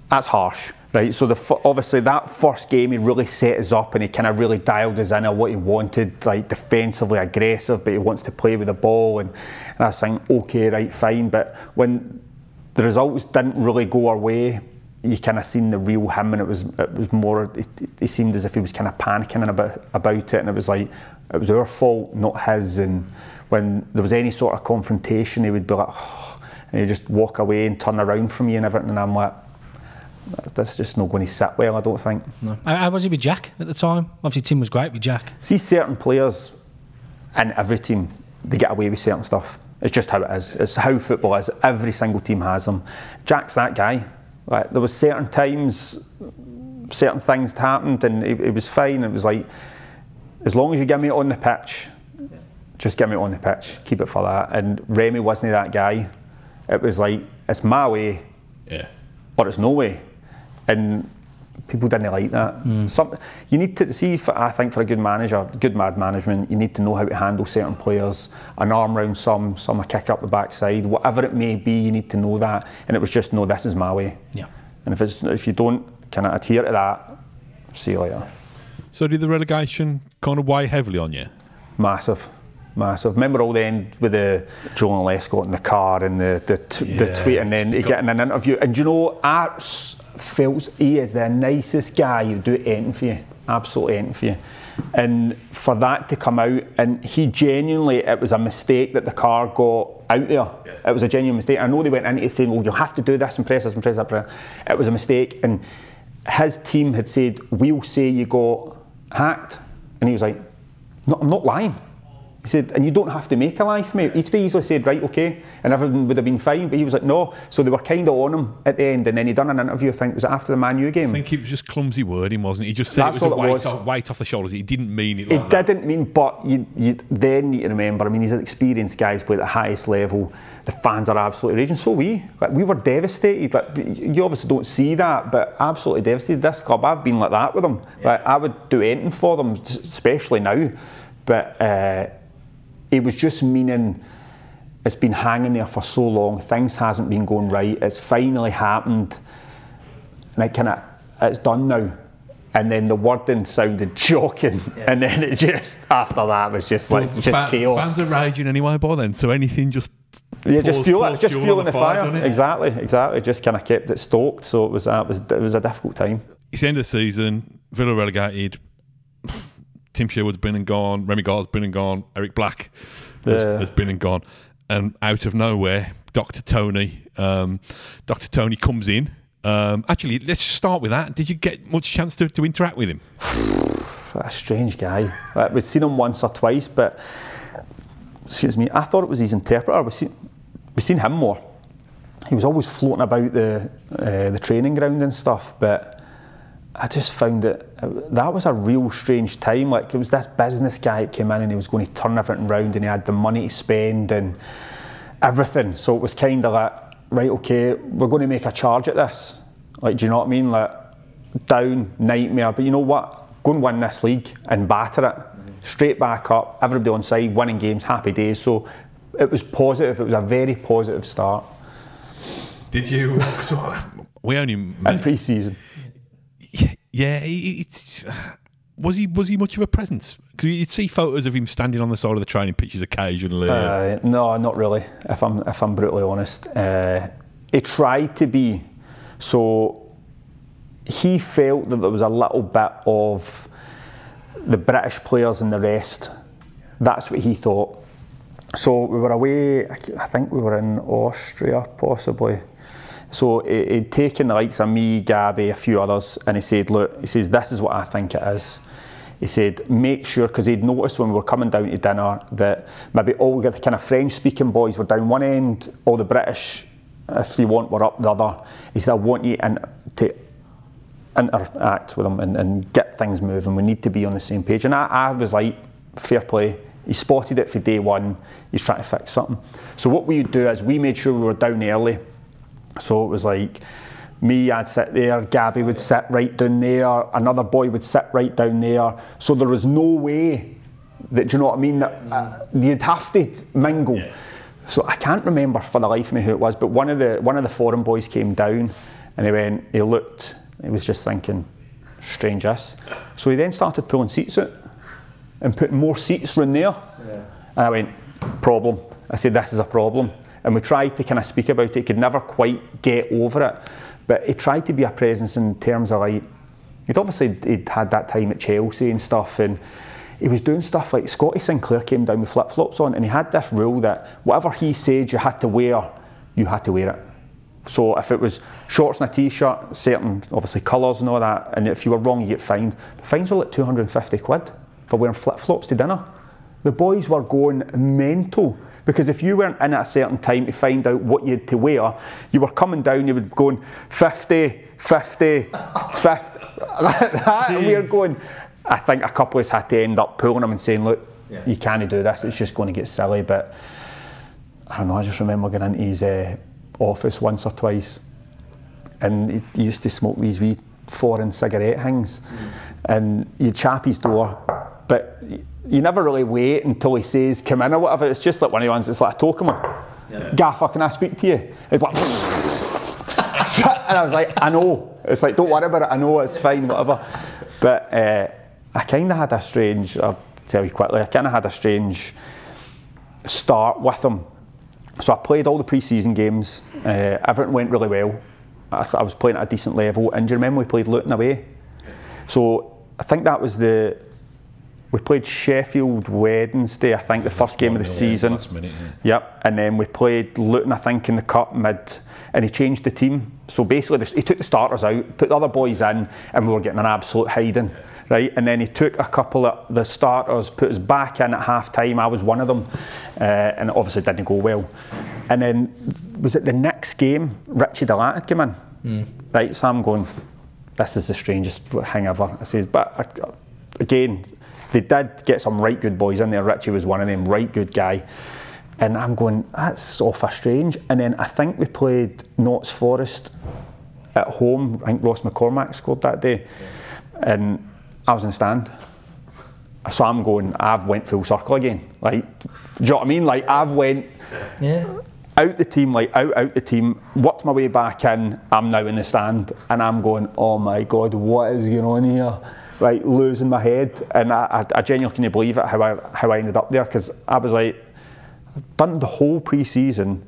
That's harsh, right? So the obviously that first game he really set us up and he kind of really dialed us in on what he wanted, like defensively aggressive, but he wants to play with the ball, and, and I was saying, okay, right, fine. But when the results didn't really go our way, you kind of seen the real him, and it was it was more. It, it seemed as if he was kind of panicking about about it, and it was like it was our fault, not his, and when there was any sort of confrontation, he would be like, oh, and he'd just walk away and turn around from you and everything. And I'm like, that's just not going to sit well, I don't think. No. How was he with Jack at the time? Obviously, team was great with Jack. See, certain players in every team, they get away with certain stuff. It's just how it is. It's how football is. Every single team has them. Jack's that guy. Like, there was certain times, certain things happened, and it, it was fine. It was like, as long as you get me on the pitch, just get me on the pitch, keep it for that. And Remy wasn't that guy. It was like, it's my way, yeah. or it's no way. And people didn't like that. Mm. Some, you need to see, for, I think, for a good manager, good mad management, you need to know how to handle certain players, an arm round some, some a kick up the backside, whatever it may be, you need to know that. And it was just, no, this is my way. Yeah. And if, it's, if you don't kind of adhere to that, see you later. So did the relegation kind of weigh heavily on you? Massive massive. Remember all the end with the Joleon Lescott in the car and the the, t- yeah, the tweet and then he getting an interview. And you know, I felt he is the nicest guy. He'll do anything for you, absolutely anything for you. And for that to come out, and he genuinely, it was a mistake that the car got out there. Yeah. It was a genuine mistake. I know they went into saying, well, you'll have to do this and press this and press that. It was a mistake. And his team had said, we'll say you got hacked. And he was like, no, I'm not lying. He said, and you don't have to make a life, mate. He could easily said, right, okay, and everything would have been fine. But he was like, no. So they were kind of on him at the end, and then he done an interview. I think was it after the Man U game. I think it was just clumsy wording, wasn't it? He just said That's it was a weight, was. Off, weight off the shoulders. He didn't mean it. Like he didn't mean, but you, you then need to remember. I mean, he's an experienced guy. He's played at the highest level. The fans are absolutely raging. So we, like, we were devastated. Like, you obviously don't see that, but absolutely devastated. This club, I've been like that with them. Yeah. Like, I would do anything for them, especially now. But. Uh, it was just meaning it's been hanging there for so long, things hasn't been going right, it's finally happened, and it kind of, it's done now. And then the wording sounded <laughs> shocking, yeah. and then it just after that was just like well, just chaos. Fans are raging anyway by then, so anything just yeah, just fuel it, just fueling the fire. fire exactly, exactly. Just kind of kept it stoked. So it was, uh, it was it was a difficult time. It's the end of the season. Villa relegated. Tim Sherwood's been and gone, Rémi Garde's been and gone, Eric Black has, yeah. has been and gone. And out of nowhere, Dr. Tony, um, Dr. Tony comes in. Um, actually, let's start with that. Did you get much chance to, to interact with him? <sighs> a strange guy. we've seen him once or twice, but excuse me, I thought it was his interpreter. We've seen, we've seen him more. He was always floating about the uh, the training ground and stuff, but I just found it that was a real strange time. Like it was this business guy that came in and he was going to turn everything around and he had the money to spend and everything. So it was kind of like, right, okay, we're going to make a charge at this. Like, do you know what I mean? Like down, nightmare. But you know what? Go and win this league and batter it. Straight back up, everybody on side, winning games, happy days. So it was positive. It was a very positive start. Did you? <laughs> we only in pre-season yeah, it's <sighs> was he was he much of a presence? Because you'd see photos of him standing on the side of the training pitches occasionally. Uh, no, not really. If I'm if I'm brutally honest, uh, he tried to be. So he felt that there was a little bit of the British players and the rest. That's what he thought. So we were away. I think we were in Austria, possibly. So he'd taken the likes of me, Gabby, a few others, and he said, look, he says, this is what I think it is. he said, make sure, because he'd noticed when we were coming down to dinner that maybe all the kind of French speaking boys were down one end, all the British, if you want, were up the other. He said, I want you in, to interact with them and, and get things moving. We need to be on the same page. And I, I was like, fair play. He spotted it for day one. He's trying to fix something. So what we would do is we made sure we were down early. So it was like me, I'd sit there, Gabby would sit right down there, another boy would sit right down there. So there was no way that, do you know what I mean, that uh, you'd have to mingle. So I can't remember for the life of me who it was, but one of the one of the foreign boys came down and he went, he looked, he was just thinking, strange this. So he then started pulling seats out and putting more seats round there. And I went, problem. I said, this is a problem. And we tried to kind of speak about it, could never quite get over it. But he tried to be a presence in terms of like, he'd obviously he'd had that time at Chelsea and stuff, and he was doing stuff like Scotty Sinclair came down with flip flops on, and he had this rule that whatever he said you had to wear, you had to wear it. So if it was shorts and a t-shirt, certain obviously colours and all that, and if you were wrong, you get fined. The fines were like 250 quid for wearing flip flops to dinner. The boys were going mental because if you weren't in at a certain time to find out what you had to wear, you were coming down, you would going 50, 50, 50, <laughs> and we were going. I think a couple of us had to end up pulling him and saying, "Look, you can't do this. It's just going to get silly." But I don't know. I just remember going into his uh, office once or twice, and he, used to smoke these wee foreign cigarette things, and you'd chap his door, but you never really wait until he says come in or whatever. It's just like one of the ones. that's like a token one. Gaffer, can I speak to you? It's like, <laughs> and I was like, I know. It's like, don't worry about it. I know it's fine, whatever. But uh, I kind of had a strange. I'll tell you quickly. I kind of had a strange start with him. So I played all the pre-season games. Uh, everything went really well. I, th- I was playing at a decent level. And do you remember we played Luton away? So I think that was the. We played Sheffield Wednesday. I think the first game of the season. Minute, yeah. Yep, and then we played Luton, I think, in the cup mid, and he changed the team. So basically, this, he took the starters out, put the other boys in, and we were getting an absolute hiding, right? And then he took a couple of the starters, put us back in at half time. I was one of them, uh, and it obviously didn't go well. And then was it the next game? Richie De Laet had come in, right? So I'm going, this is the strangest thing ever. I says, but I, again, they did get some right good boys in there. Richie was one of them, right good guy. And I'm going, that's awful strange. And then I think we played Notts Forest at home. I think Ross McCormack scored that day. And I was in stand. So I'm going, I've went full circle again. Like, do you know what I mean? Like, I've went Yeah. Out the team, like out, out the team, worked my way back in. I'm now in the stand, and I'm going, oh my god, what is going on here? Like losing my head, and I, I, I genuinely can't believe it how I how I ended up there because I was like, I've done the whole pre-season.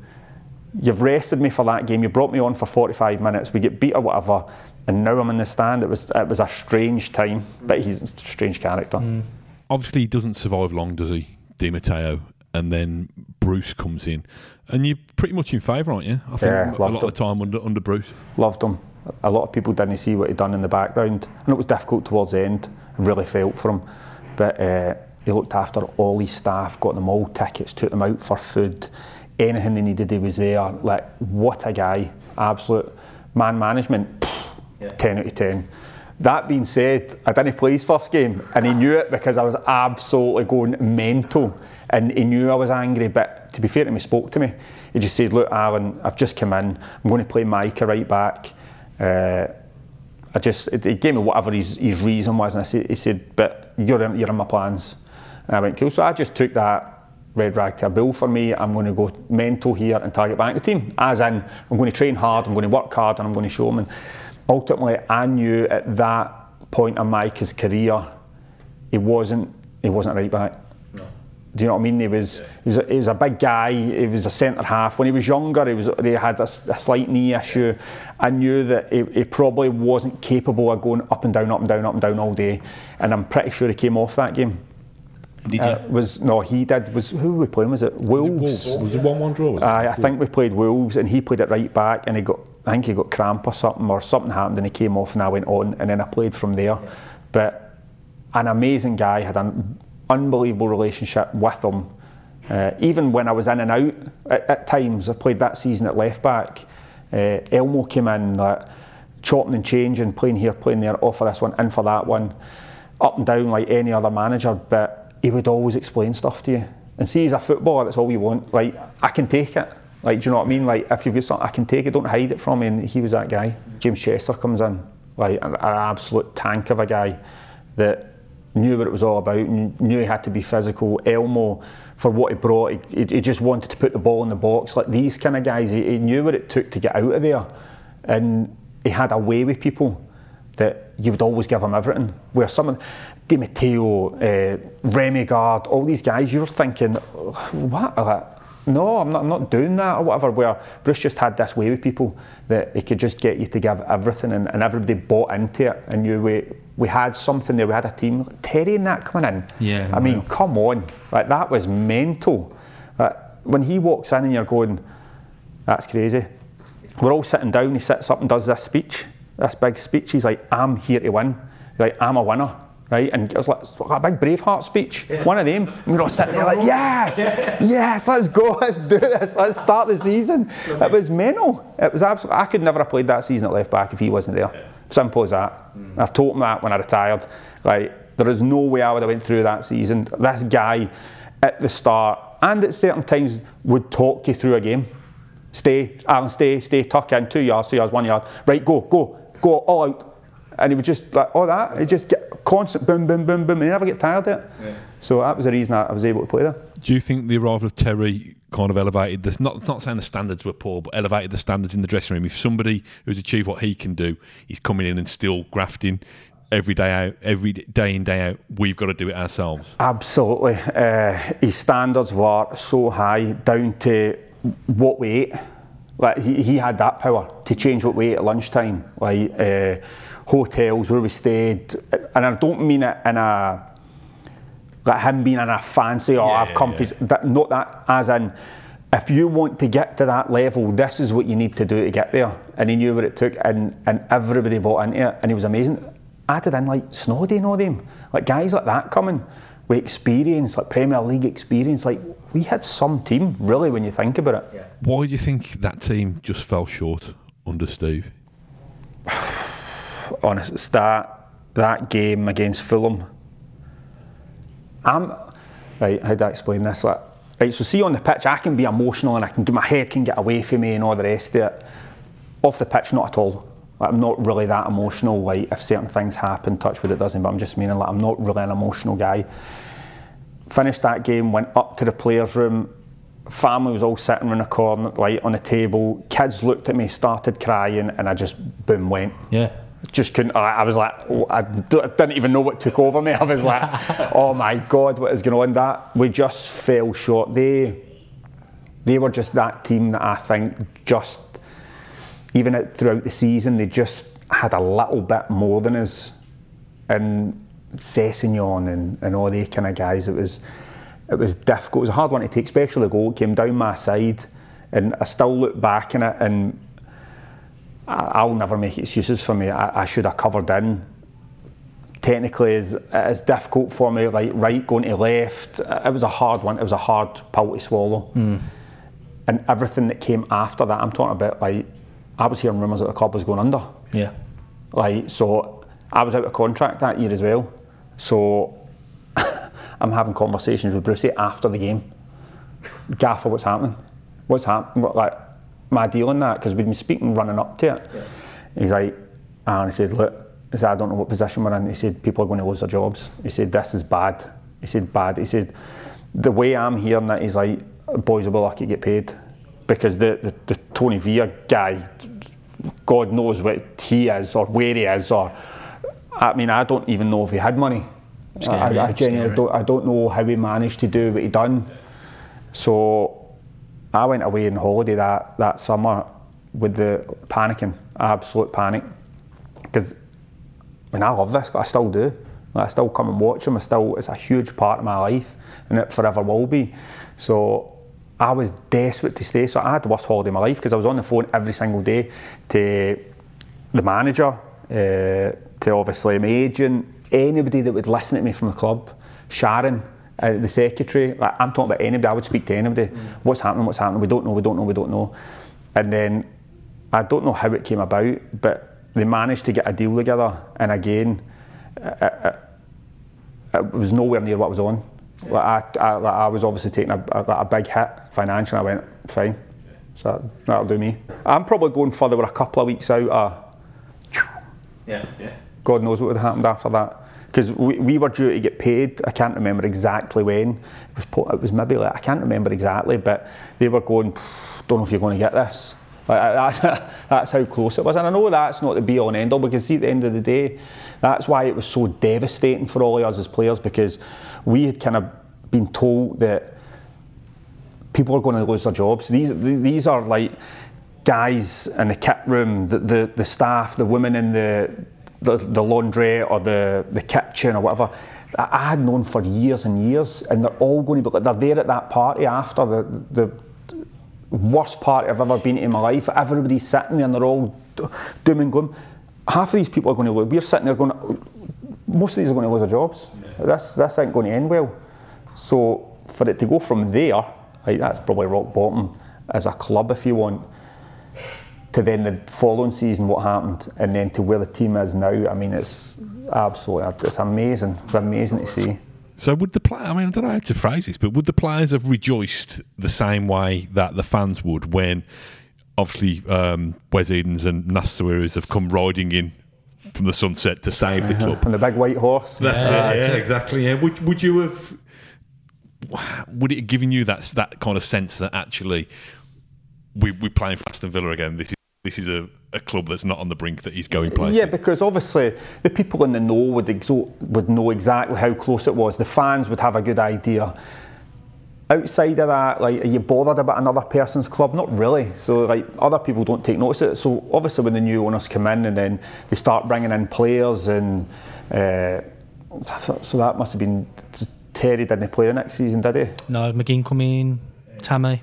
You've rested me for that game. You brought me on for 45 minutes. We get beat or whatever, and now I'm in the stand. It was it was a strange time, but he's a strange character. Mm. Obviously, he doesn't survive long, does he, Di Matteo? And then Bruce comes in, and you're pretty much in favour, aren't you? I think Yeah, a loved lot of the time under under Bruce. loved him. A lot of people didn't see what he'd done in the background, and it was difficult towards the end. I really felt for him, but uh, he looked after all his staff, got them all tickets, took them out for food, anything they needed, he was there. Like what a guy! Absolute man management, ten out of ten. That being said, I didn't play his first game, and he knew it because I was absolutely going mental, and he knew I was angry. But to be fair to him, he spoke to me. He just said, "Look, Alan, I've just come in. I'm going to play Micah right back." Uh, I just he gave me whatever his, his reason was, and I said, he said, "But you're in, you're in my plans." And I went, "Cool." So I just took that red rag to a bill for me. I'm going to go mental here and target back the team. As in, I'm going to train hard, I'm going to work hard, and I'm going to show them. And ultimately, I knew at that point in Mike's career, he wasn't he wasn't right back. Do you know what I mean? He was he was a, he was a big guy. He was a centre half. When he was younger, he was he had a slight knee issue. I knew that he, he probably wasn't capable of going up and down, up and down, up and down all day. And I'm pretty sure he came off that game. Did Uh, was no, he did. Was who were we playing? Was it Wolves? Was it one one draw? Was I think we played Wolves, and he played it right back, and he got. I think he got cramp or something, or something happened, and he came off, and I went on, and then I played from there. But an amazing guy, had an unbelievable relationship with him. Uh, even when I was in and out at, at, times, I played that season at left back. Uh, Elmo came in, like, chopping and changing, playing here, playing there, off for this one, in for that one, up and down like any other manager. But he would always explain stuff to you. And see, as a footballer, that's all you want. Like, I can take it. Like, do you know what I mean? Like, if you've got something, I can take it. Don't hide it from me. And he was that guy. James Chester comes in, like an, an absolute tank of a guy that knew what it was all about. Knew he had to be physical. Elmo, for what he brought, he, he just wanted to put the ball in the box. Like these kind of guys, he, he knew what it took to get out of there, and he had a way with people that you would always give him everything. Where someone, Di Matteo, uh, Rémi Garde, all these guys, you were thinking, what? No, I'm not, I'm not doing that or whatever. Where Bruce just had this way with people that he could just get you to give everything and, and everybody bought into it and knew we, we had something there, we had a team. Terry and that coming in. Yeah. I mean, come on. Like, that was mental. Like, when he walks in and you're going, that's crazy. We're all sitting down, he sits up and does this speech, this big speech. He's like, I'm here to win. He's like, I'm a winner right? And it was like, a big Braveheart speech, yeah. one of them. And we are all sitting there like, yes, yes, let's go, let's do this, let's start the season. It was mental. It was absolutely, I could never have played that season at left back if he wasn't there. Simple as that. Mm. I've told him that when I retired. Like, there is no way I would have went through that season. This guy at the start and at certain times would talk you through a game. Stay, Alan, stay, stay, tuck in, two yards, two yards, one yard. Right, go, go, go, all out and he would just like all that. He just get constant boom, boom, boom, boom, and you never get tired of it. Yeah. So that was the reason I was able to play there. Do you think the arrival of Terry kind of elevated this? Not not saying the standards were poor, but elevated the standards in the dressing room. If somebody who's achieved what he can do, he's coming in and still grafting every day out, every day in day out. We've got to do it ourselves. Absolutely, uh, his standards were so high down to what we ate. Like he, he had that power to change what we ate at lunchtime. Like. Uh, hotels where we stayed, and I don't mean it in a like him being in a fancy or yeah, have comfy. Yeah, yeah. That, not that as in. If you want to get to that level, this is what you need to do to get there. And he knew what it took, and, and everybody bought into it, and he was amazing. Added in like Snoddy and all them, like guys like that coming with experience, like Premier League experience. Like we had some team, really, when you think about it. Why do you think that team just fell short under Steve? <sighs> <laughs> honest, that that game against Fulham. I'm right. How do I explain this? Like, right. So see on the pitch, I can be emotional and I can get my head can get away from me and all the rest of it. Off the pitch, not at all. Like, I'm not really that emotional. Like if certain things happen, touch wood it doesn't. But I'm just meaning like I'm not really an emotional guy. Finished that game, went up to the players' room. Family was all sitting in a corner, like on the table. Kids looked at me, started crying, and I just boom went. Yeah just couldn't. I, was like, I didn't even know what took over me. <laughs> I was like, oh my god, what is going on? That we just fell short. They, they were just that team that I think just, even throughout the season, they just had a little bit more than us. And Sessegnon and, and all the kind of guys, it was, it was difficult. It was a hard one to take, especially the goal. It came down my side, and I still look back in it and I'll never make excuses for me. I, I should have covered in. Technically, it's, it's difficult for me, like right going to left. It was a hard one. It was a hard pill to swallow. Mm. And everything that came after that, I'm talking about like I was hearing rumours that the club was going under. Yeah. Like so, I was out of contract that year as well. So <laughs> I'm having conversations with Brucey after the game. Gaffer, what's happening? What's happening? Like my deal in that because we'd been speaking running up to it. Yeah. He's like, ah, and he said, look, he said, I don't know what position we're in. He said, people are going to lose their jobs. He said, this is bad. He said, bad. He said, the way I'm hearing that, he's like, boys will be lucky to get paid because the, the, the Tony Villa guy, God knows what he is or where he is or, I mean, I don't even know if he had money. Scary, I, I genuinely don't, I don't know how he managed to do what he done. So I went away on holiday that, that summer with the panicking, absolute panic. Because I mean, I love this, I still do. I still come and watch them. I still, it's a huge part of my life, and it forever will be. So I was desperate to stay. So I had the worst holiday of my life because I was on the phone every single day to the manager, uh, to obviously my agent, anybody that would listen to me from the club, Sharon, uh, the secretary, like, I'm talking about anybody, I would speak to anybody. What's happening, what's happening, we don't know, we don't know, we don't know. And then I don't know how it came about, but they managed to get a deal together. And again, it, it, it was nowhere near what was on. Like I, I, like I was obviously taking a, a, a big hit financially. I went, fine. So that'll do me. I'm probably going further with a couple of weeks out. Uh, Yeah, yeah. God knows what would have happened after that. Because we, we were due to get paid. I can't remember exactly when. It was, it was maybe like, I can't remember exactly, but they were going, don't know if you're going to get this. Like, that's, <laughs> that's how close it was. And I know that's not the be all and end all because, see, at the end of the day, that's why it was so devastating for all of us as players because we had kind of been told that people are going to lose their jobs. These, these are like guys in the kit room, the, the, the staff, the women in the, the, the laundry or the, the kitchen or whatever. I had known for years and years, and they're all going to be they're there at that party after the, the worst party I've ever been to in my life. Everybody's sitting there and they're all doom and gloom. Half of these people are going to lose. We're sitting there going, most of these are going to lose their jobs. This, this ain't going to end well. So for it to go from there, like that's probably rock bottom as a club, if you want, to then the following season what happened, and then to where the team is now. I mean, it's absolutely, it's amazing. It's amazing to see. So would the player? I mean, I don't know how to phrase this, but would the players have rejoiced the same way that the fans would when, obviously, um, Wes Edens and Nassef Sawiris have come riding in from the sunset to save the club? And the big white horse. That's Yeah, it. Yeah, it. exactly. Yeah. Would Would you have? Would it have given you that that kind of sense that actually we we're playing for Aston Villa again? This is this is a, a club that's not on the brink that he's going places. Yeah, because obviously the people in the know would exo- would know exactly how close it was. The fans would have a good idea. Outside of that, like, are you bothered about another person's club? Not really. So, like, other people don't take notice of it. So, obviously, when the new owners come in and then they start bringing in players, and uh, so that must have been Terry didn't play the next season, did he? No, McGinn come in, Tammy,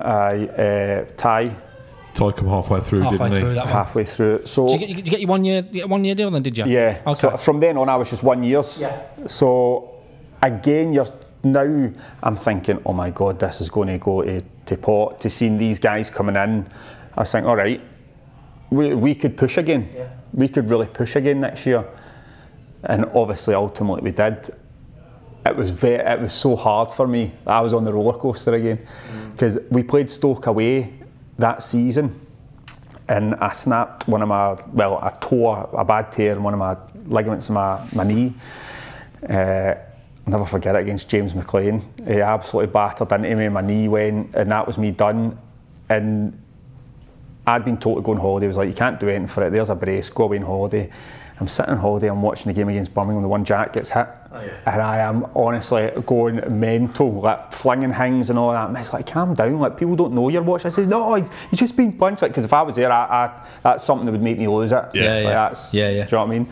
Aye, uh, Ty Ty come halfway through, halfway didn't he? through that halfway through. it. So Did you, get, did you get your one year, you get one year deal then? Did you? Yeah. Okay. So from then on, I was just one years. Yeah. So again, you're now. I'm thinking, oh my God, this is going to go to, to pot. To seeing these guys coming in, I was thinking, all right, we, we could push again. Yeah. We could really push again next year. And obviously, ultimately, we did. It was very, it was so hard for me. I was on the roller coaster again mm. because we played Stoke away that season and I snapped one of my, well, I tore a bad tear in one of my ligaments in my, my knee. Uh, never forget it against James McClean. He absolutely battered into me, my knee went, and that was me done. And I'd been told to go on holiday. It was like, you can't do anything for it. There's a brace, go away on holiday. I'm sitting on holiday, I'm watching the game against Birmingham, the one Jack gets hit. Oh, and I am honestly going mental, like flinging things and all that. And it's like, calm down, like people don't know you're watching. I says, no, he's he's just been punched. Like, because if I was there, I, I, that's something that would make me lose it. Yeah. Yeah, Like, yeah. That's, Yeah, yeah. Do you know what I mean?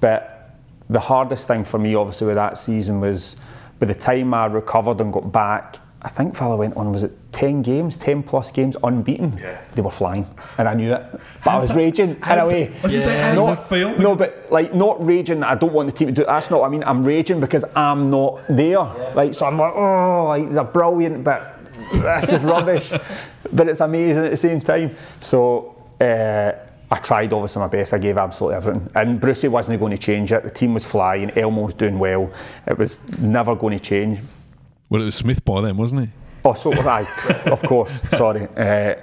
But the hardest thing for me, obviously, with that season was by the time I recovered and got back, I think Fella went on, was it 10 games, 10 plus games unbeaten? Yeah. They were flying, and I knew it. But I was raging in a way. I was gonna say, how does Not- No, but like not raging. that I don't want the team to do. That's not what I mean. I'm raging because I'm not there. Like so, I'm like, oh, like they're brilliant, but this is rubbish. <laughs> but it's amazing at the same time. So uh, I tried obviously my best. I gave absolutely everything, and Brucey wasn't going to change it. The team was flying. Elmo was doing well. It was never going to change. Well, it was Smith by then, wasn't he? Oh, so I, of course. <laughs> Sorry, uh,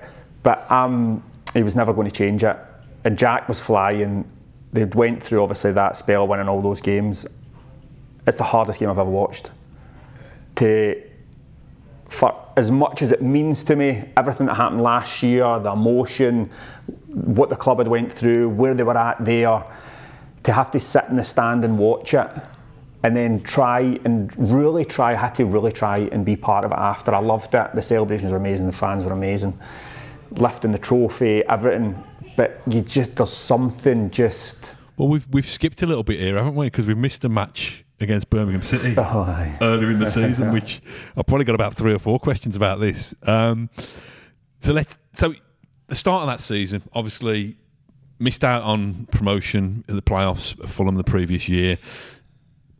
but um, he was never going to change it. And Jack was flying. They went through obviously that spell, winning all those games. It's the hardest game I've ever watched. To for as much as it means to me, everything that happened last year, the emotion, what the club had went through, where they were at there, to have to sit in the stand and watch it, and then try and really try, I had to really try and be part of it after. I loved it. The celebrations were amazing, the fans were amazing, lifting the trophy, everything. But you just there's something just. Well, we've we've skipped a little bit here, haven't we? Because we've missed a match against Birmingham City <laughs> Oh, aye. earlier in the <laughs> season, which I've probably got about three or four questions about this. Um, so let's. So the start of that season, obviously, missed out on promotion in the playoffs at Fulham the previous year.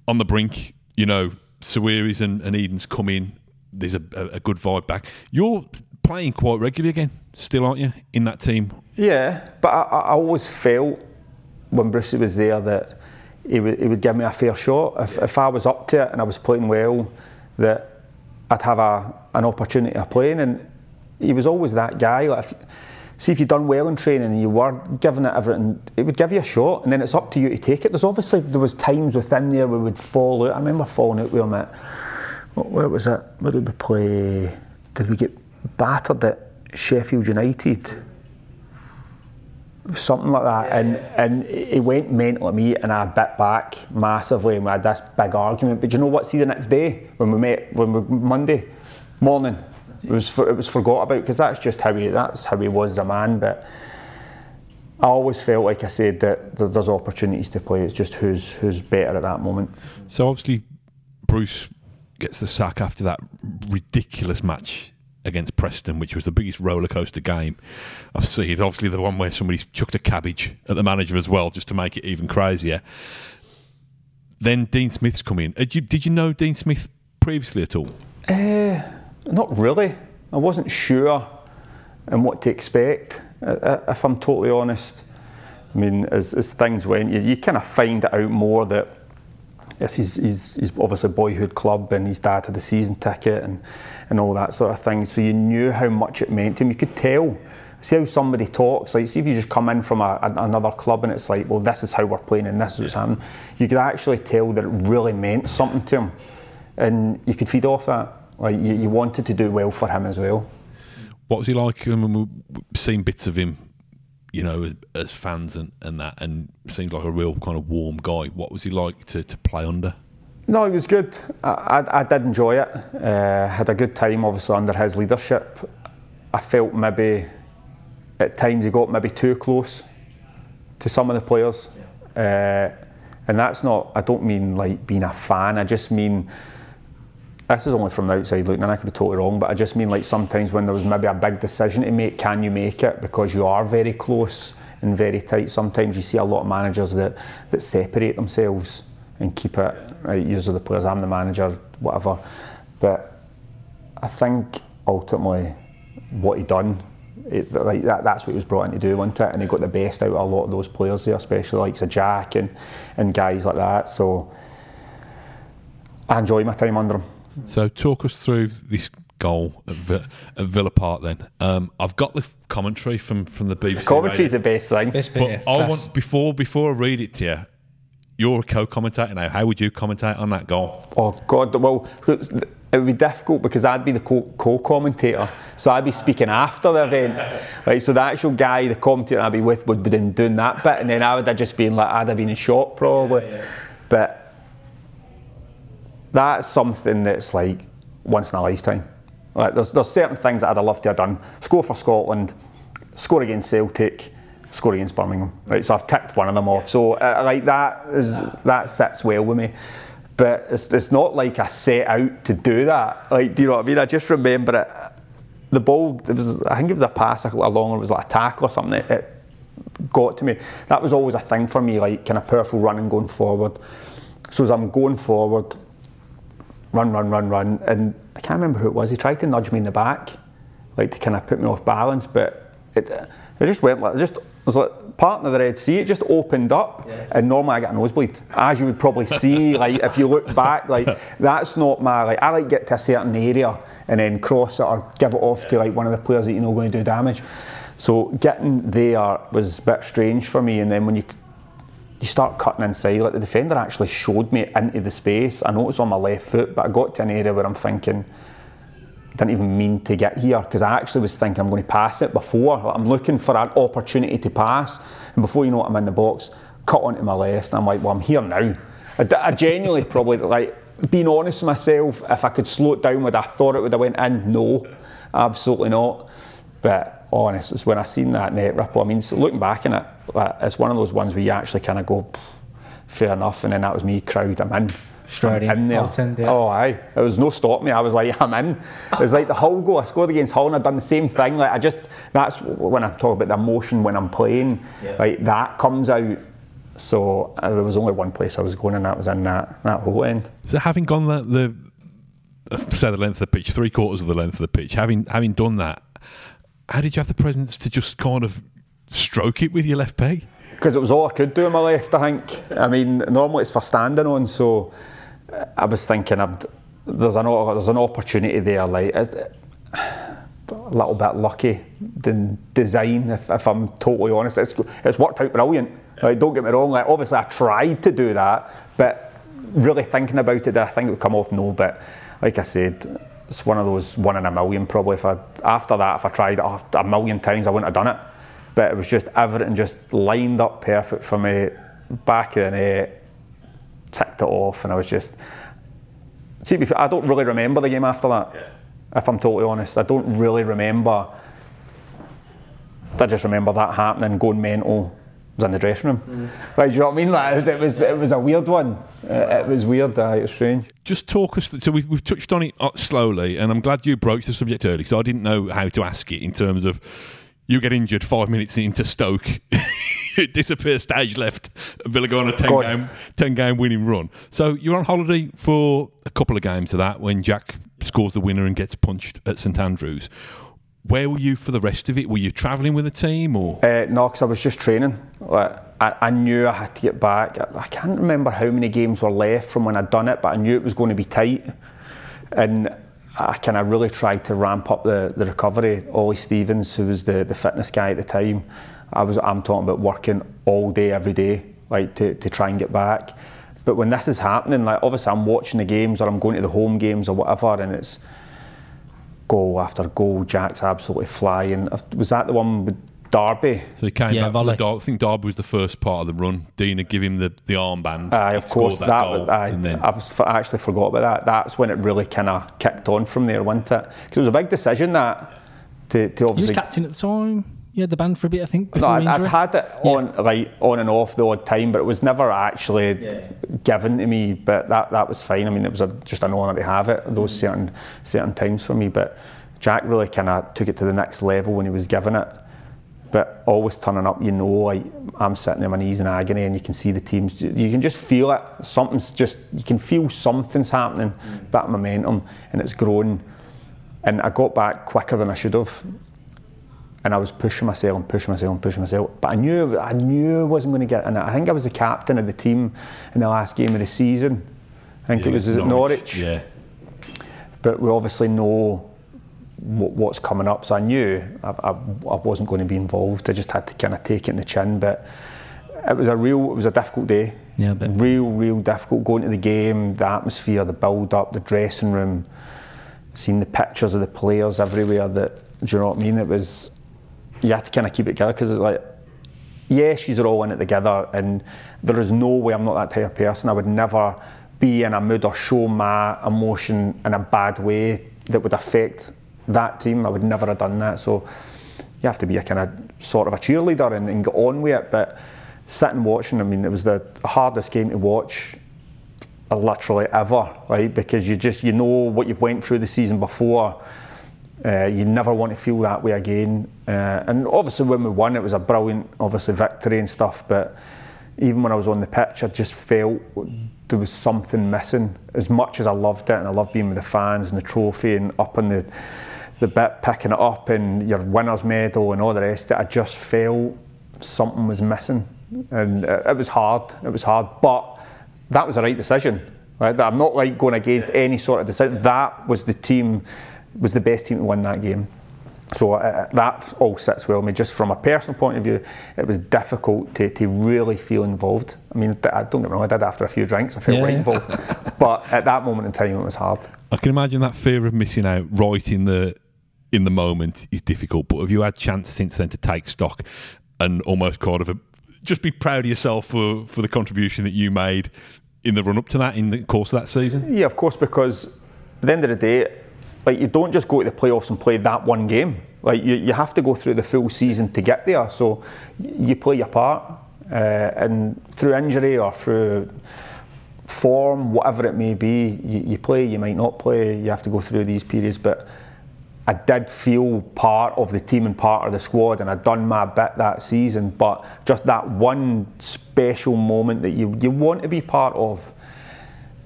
On the brink, you know, Sawiris and, and Edens come in. There's a, a, a good vibe back. You're playing quite regularly again, still, aren't you, in that team? Yeah, but I, I always felt when Brucey was there that he would, he would give me a fair shot. If, if I was up to it and I was playing well, that I'd have a, an opportunity of playing. And he was always that guy. Like if, see if you've done well in training and you were giving it everything, it would give you a shot, and then it's up to you to take it. There's obviously there was times within there we would fall out. I remember falling out with him at where was it? Where did we play? Did we get battered at Sheffield United? Something like that, and and he went mental at me, and I bit back massively, and we had this big argument. But you know what? See the next day when we met, when we Monday morning, it was for, it was forgot about because that's just how he that's how he was as a man. But I always felt like I said that there's opportunities to play. It's just who's who's better at that moment. So obviously, Bruce gets the sack after that ridiculous match against Preston, which was the biggest roller coaster game I've seen. Obviously, the one where somebody chucked a cabbage at the manager as well, just to make it even crazier. Then Dean Smith's come in. Did you, did you know Dean Smith previously at all? Uh, not really. I wasn't sure and what to expect, if I'm totally honest. I mean, as, as things went, you, you kind of find out more that yes, he's, he's, he's obviously a boyhood club and his dad had a season ticket and, and all that sort of thing. So you knew how much it meant to him. You could tell. See how somebody talks. Like, see if you just come in from a, a, another club and it's like, well, this is how we're playing and this is what's happening. You could actually tell that it really meant something to him, and you could feed off that. Like you, you wanted to do well for him as well. What was he like? I mean, we've seen bits of him you know, as fans and, and that, and seemed like a real kind of warm guy. What was he like to, to play under? No, he was good. I, I, I did enjoy it. Uh, had a good time, obviously, under his leadership. I felt maybe at times he got maybe too close to some of the players. Uh, and that's not, I don't mean like being a fan, I just mean this is only from the outside looking, and I could be totally wrong, but I just mean like sometimes when there was maybe a big decision to make, can you make it because you are very close and very tight. Sometimes you see a lot of managers that, that separate themselves and keep it, right, use of the players, I'm the manager, whatever. But I think ultimately what he done, it, like that, that's what he was brought in to do, wasn't it? And he got the best out of a lot of those players there, especially like Jack and, and guys like that. So I enjoy my time under him. So talk us through this goal at, v- at Villa Park. Then um, I've got the commentary from from the BBC. Commentary's the best thing. This but bit, I want before before I read it to you. You're a co-commentator now. How would you commentate on that goal? Oh God! Well, it would be difficult because I'd be the co-commentator, so I'd be speaking after the event. <laughs> Right, so the actual guy, the commentator I'd be with, would be doing that bit, and then I would have just been like, I'd have been in shock probably. Yeah, yeah. But that's something that's like once in a lifetime. Like there's, there's certain things that I'd have loved to have done. Score for Scotland, score against Celtic, score against Birmingham. Right, so I've ticked one of them off. So uh, like that is that sits well with me. But it's, it's not like I set out to do that. Like, do you know what I mean? I just remember it. The ball, it was, I think it was a pass along, it was like a tackle or something. It, it got to me. That was always a thing for me, like kind of powerful running going forward. So as I'm going forward, run, run, run, run. And I can't remember who it was. He tried to nudge me in the back, like to kind of put me off balance, but it, it just went like, just, it was like part of the Red Sea, it just opened up. Yeah. And normally I get a nosebleed, as you would probably see, <laughs> like if you look back, like that's not my, like I like get to a certain area and then cross it or give it off to like one of the players that you know going to do damage. So getting there was a bit strange for me. And then when you you start cutting inside. Like the defender actually showed me into the space. I know it's on my left foot, but I got to an area where I'm thinking, didn't even mean to get here because I actually was thinking I'm going to pass it before. Like I'm looking for an opportunity to pass, and before you know it, I'm in the box, cut onto my left, and I'm like, well, I'm here now. I, I genuinely <laughs> probably like being honest with myself. If I could slow it down, would I thought it would have went in? No, absolutely not. But honest, it's when I seen that net ripple. I mean, so looking back in it, it's one of those ones where you actually kind of go, fair enough, and then that was me crowd. I'm in. Straight in, in there. out in, yeah. Oh, aye. There was no stop me. I was like, <laughs> I'm in. It was like the Hull goal. I scored against Hull and I'd done the same thing. Like I just, that's when I talk about the emotion when I'm playing. Yeah. Like that comes out. So uh, there was only one place I was going, and that was in that that Holte End. So having gone the, the say the length of the pitch, three quarters of the length of the pitch, having having done that, how did you have the presence to just kind of stroke it with your left peg? because it was all I could do on my left. I think. I mean, normally it's for standing on, so I was thinking I'd, there's an there's an opportunity there. Like a little bit lucky than design. If, if I'm totally honest, it's it's worked out brilliant. Like, don't get me wrong. Like obviously I tried to do that, but really thinking about it, I think it would come off? No, but like I said. It's one of those one in a million probably. If I after that, if I tried it a million times, I wouldn't have done it but it was just everything just lined up perfect for me. Back in the net, ticked it off, and I was just. See, to be fair, I don't really remember the game after that. If I'm totally honest, I don't really remember. I just remember that happening, going mental. Was in the dressing room. Like, do you know what I mean? Like, it was it was a weird one. Uh, It was weird. Uh, it was strange. Just talk us. Th- so we've, we've touched on it uh, slowly, and I'm glad you broached the subject early because I didn't know how to ask it in terms of you get injured five minutes into Stoke, <laughs> disappear stage left, Villa go on a 10 Go on. game, 10 game winning run. So you're on holiday for a couple of games of that when Jack scores the winner and gets punched at St Andrews. Where were you for the rest of it? Were you travelling with a team or? Uh, no, because I was just training. Like, I, I knew I had to get back. I, I can't remember how many games were left from when I'd done it, but I knew it was going to be tight. And I kind of really tried to ramp up the, the recovery. Ollie Stevens, who was the, the fitness guy at the time, I was I'm talking about working all day, every day, like to, to try and get back. But when this is happening, like obviously I'm watching the games or I'm going to the home games or whatever, and it's goal after goal. Jack's absolutely flying. Was that the one with Derby? So he came Yeah, back from the volley. Dar- I think Derby was the first part of the run. Deano give him the, the armband. Aye, of course. scored That, goal, was, aye, and then I've f- I actually forgot about that. That's when it really kind of kicked on from there, wasn't it? Because it was a big decision that to, to You was obviously. captain at the time. You had the band for a bit, I think, no, I'd, I'd had it on like on and off the odd time, but it was never actually Yeah. given to me. But that that was fine. I mean, it was a, just an honour to have it those mm. certain certain times for me. But Jack really kind of took it to the next level when he was given it. But always turning up, you know, like I'm sitting on my knees in agony, and you can see the teams. You can just feel it. Something's just you can feel something's happening, mm. bit of momentum, and it's growing. And I got back quicker than I should have and I was pushing myself and pushing myself and pushing myself. But I knew I knew I wasn't going to get in it. I think I was the captain of the team in the last game of the season. I think it was at Norwich. Yeah. But we obviously know what, what's coming up, so I knew I, I, I wasn't going to be involved. I just had to kind of take it in the chin. But it was a real, it was a difficult day. Yeah, but- real, real difficult going to the game, the atmosphere, the build up, the dressing room, seeing the pictures of the players everywhere. That do you know what I mean? It was you have to kind of keep it together because it's like, yeah, she's all in it together, and there is no way I'm not that type of person. I would never be in a mood or show my emotion in a bad way that would affect that team. I would never have done that. So you have to be a kind of sort of a cheerleader and, and get on with it. But sitting watching, I mean, it was the hardest game to watch literally ever, right? Because you just you know what you've went through the season before. Uh, you never want to feel that way again. Uh, and obviously, when we won, it was a brilliant, obviously victory and stuff. But even when I was on the pitch, I just felt there was something missing. As much as I loved it, and I loved being with the fans and the trophy and up on the the bit, picking it up and your winners' medal and all the rest of it, I just felt something was missing, and uh, it was hard. It was hard, but that was the right decision. Right? I'm not like going against any sort of decision. That was the team, was the best team to win that game. So uh, that all sits well with me. Just from a personal point of view, it was difficult to, to really feel involved. I mean, I don't get me wrong, I did after a few drinks, I felt Yeah. right involved. <laughs> but at that moment in time, it was hard. I can imagine that fear of missing out right in the in the moment is difficult. But have you had chance since then to take stock and almost kind of a, just be proud of yourself for for the contribution that you made in the run up to that in the course of that season? Yeah, of course, because at the end of the day, like you don't just go to the playoffs and play that one game. Like you, you have to go through the full season to get there. So you play your part, uh, and through injury or through form, whatever it may be, you, you play, you might not play, you have to go through these periods, but I did feel part of the team and part of the squad, and I'd done my bit that season. But just that one special moment that you, you want to be part of,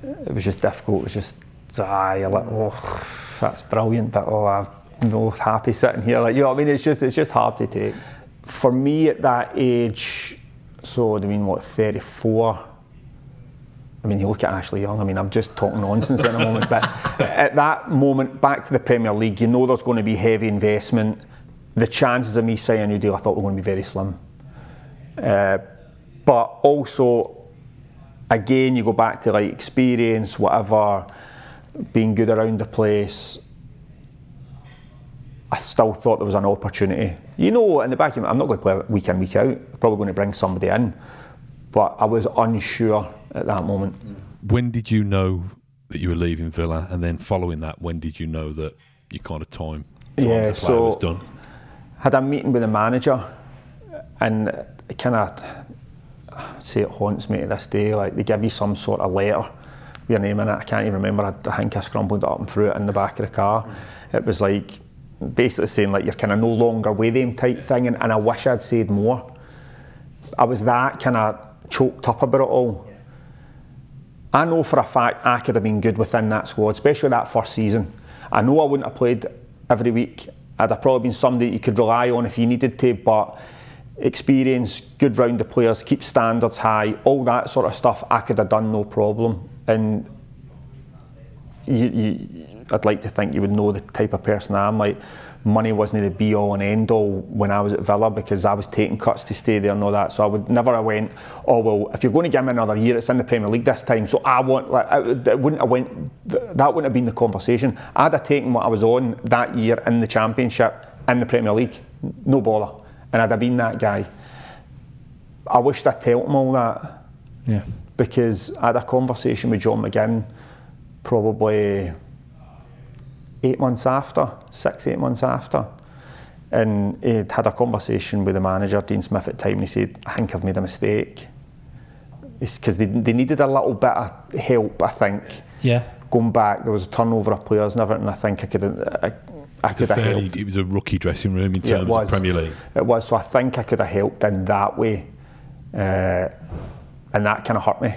it was just difficult. It was just, ah, you're like, oh, that's brilliant, but oh, I'm no happy sitting here. Like, you know what I mean? It's just, it's just hard to take. For me at that age, so I mean, what, 34? I mean, you look at Ashley Young, I mean, I'm just talking nonsense at the moment, but <laughs> at that moment, back to the Premier League, you know there's going to be heavy investment. The chances of me signing a new deal, I thought were going to be very slim. Uh, but also, again, you go back to like experience, whatever, being good around the place. I still thought there was an opportunity. You know, in the back I'm not going to play week in, week out. I'm probably going to bring somebody in. But I was unsure at that moment. When did you know that you were leaving Villa, and then following that, when did you know that your kind of time, time yeah, so was done? Had a meeting with the manager, and it kind of say it haunts me to this day. Like they give you some sort of letter your name in it. I can't even remember. I, I think I scrambled it up and threw it in the back of the car. Mm. It was like basically saying like you're kind of no longer with them type thing, and, and I wish I'd said more. I was that kind of choked up about it all. I know for a fact I could have been good within that squad, especially that first season. I know I wouldn't have played every week. I'd have probably been somebody you could rely on if you needed to, but experience, good round of players, keep standards high, all that sort of stuff, I could have done no problem. And you, you, I'd like to think you would know the type of person I am. Like, money wasn't the be all and end all when I was at Villa because I was taking cuts to stay there and all that. So I would never have went, oh well, if you're going to give me another year, it's in the Premier League this time. So I want, like, it wouldn't have went. That wouldn't have been the conversation. I'd have taken what I was on that year in the Championship in the Premier League, no bother, and I'd have been that guy. I wished I'd told him all that. Yeah. Because I had a conversation with John McGinn, probably eight months after, six, eight months after. And he had a conversation with the manager, Dean Smith, at the time, and he said, I think I've made a mistake. It's Because they, they needed a little bit of help, I think. Yeah. Going back, there was a turnover of players and everything. I think I could I, I could have fairly, helped. It was a rookie dressing room in terms yeah, of Premier League. It was, so I think I could have helped in that way. Uh, and that kind of hurt me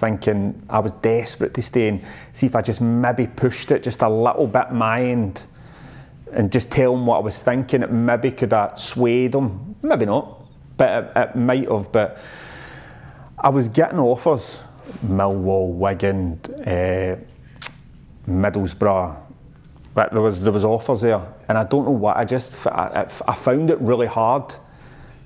thinking I was desperate to stay and see if I just maybe pushed it just a little bit my end and just tell him what I was thinking. It maybe could have swayed him, maybe not, but it, it might have. But I was getting offers, Millwall, Wigan, uh, Middlesbrough. But there was there was offers there, and I don't know what. I just I, I found it really hard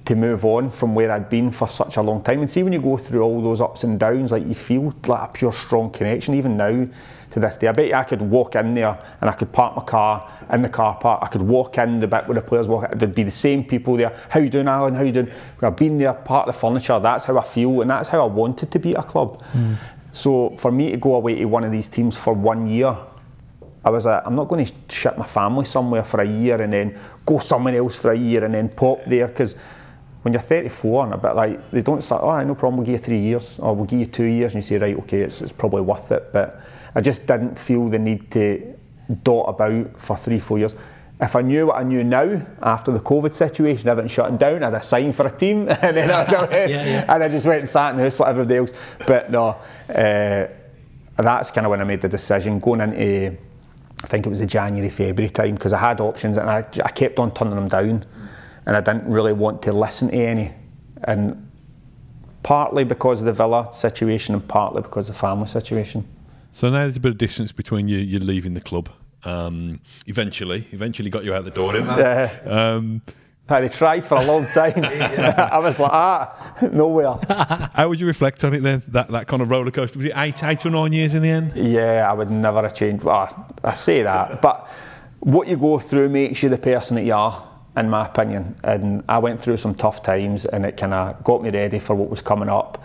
to move on from where I'd been for such a long time. And see, when you go through all those ups and downs, like you feel like a pure strong connection, even now to this day. I bet you I could walk in there and I could park my car in the car park. I could walk in the bit where the players walk. There'd be the same people there. How you doing, Alan? How you doing? I've been there, part of the furniture. That's how I feel, and that's how I wanted to be at a club. Mm. So for me to go away to one of these teams for one year, I was like, I'm not going to ship my family somewhere for a year and then go somewhere else for a year and then pop there because when you're 34 and a bit like they don't start oh no problem we'll give you three years or we'll give you two years and you say right okay it's, it's probably worth it. But I just didn't feel the need to dot about for three four years. If I knew what I knew now after the COVID situation everything shutting down I'd have signed for a team. <laughs> And then I, <laughs> yeah, yeah. and I just went and sat in the house like everybody else but no uh, that's kind of when I made the decision. Going into I think it was the January February time because I had options and I, I kept on turning them down and I didn't really want to listen to any. And partly because of the Villa situation and partly because of the family situation. So now there's a bit of distance between you, you leaving the club. Um, eventually, eventually got you out the door, didn't they? Yeah. Um, I tried for a long time. <laughs> <laughs> I was like, ah, nowhere. <laughs> How would you reflect on it then? That that kind of roller coaster was it eight, eight or nine years in the end? Yeah, I would never have changed. Well, I say that, but what you go through makes you the person that you are in my opinion. And I went through some tough times and it kind of got me ready for what was coming up.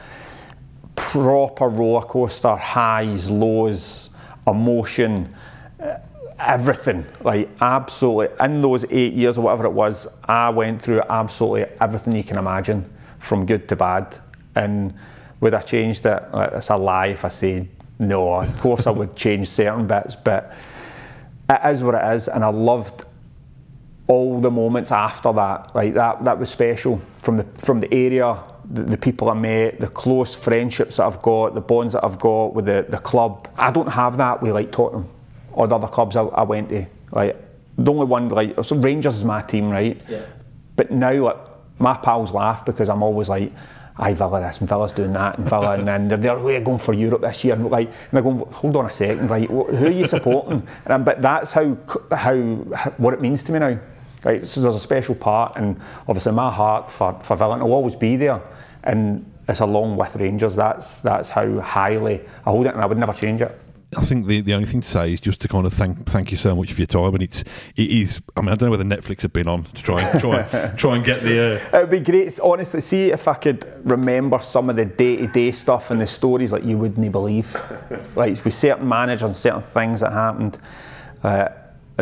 Proper roller coaster, highs, lows, emotion, eh, everything. Like, absolutely. In those eight years or whatever it was, I went through absolutely everything you can imagine, from good to bad. And Would I changed it? Like, It's a lie if I say no. Of course, I would <laughs> change certain bits, but it is what it is, and I loved all the moments after that. Like that, that was special from the from the area, the, the people I met, the close friendships that I've got, the bonds that I've got with the, the club. I don't have that with like Tottenham or the other clubs I, I went to. Like the only one like so Rangers is my team, right? Yeah. But now like my pals laugh because I'm always like. I Villa this and Villa's doing that and Villa and then they're, they're we're going for Europe this year and like and I going hold on a second right who are you supporting and but that's how how what it means to me now right so there's a special part and obviously my heart for, for Villa will always be there and it's along with Rangers that's that's how highly I hold it and I would never change it I think the, the only thing to say is just to kind of thank thank you so much for your time, and it's it is. I mean, I don't know whether Netflix have been on to try and try <laughs> try and get the. Uh, It would be great, honestly. See if I could remember some of the day-to-day stuff and the stories like you wouldn't believe, <laughs> like with certain managers and certain things that happened. Uh,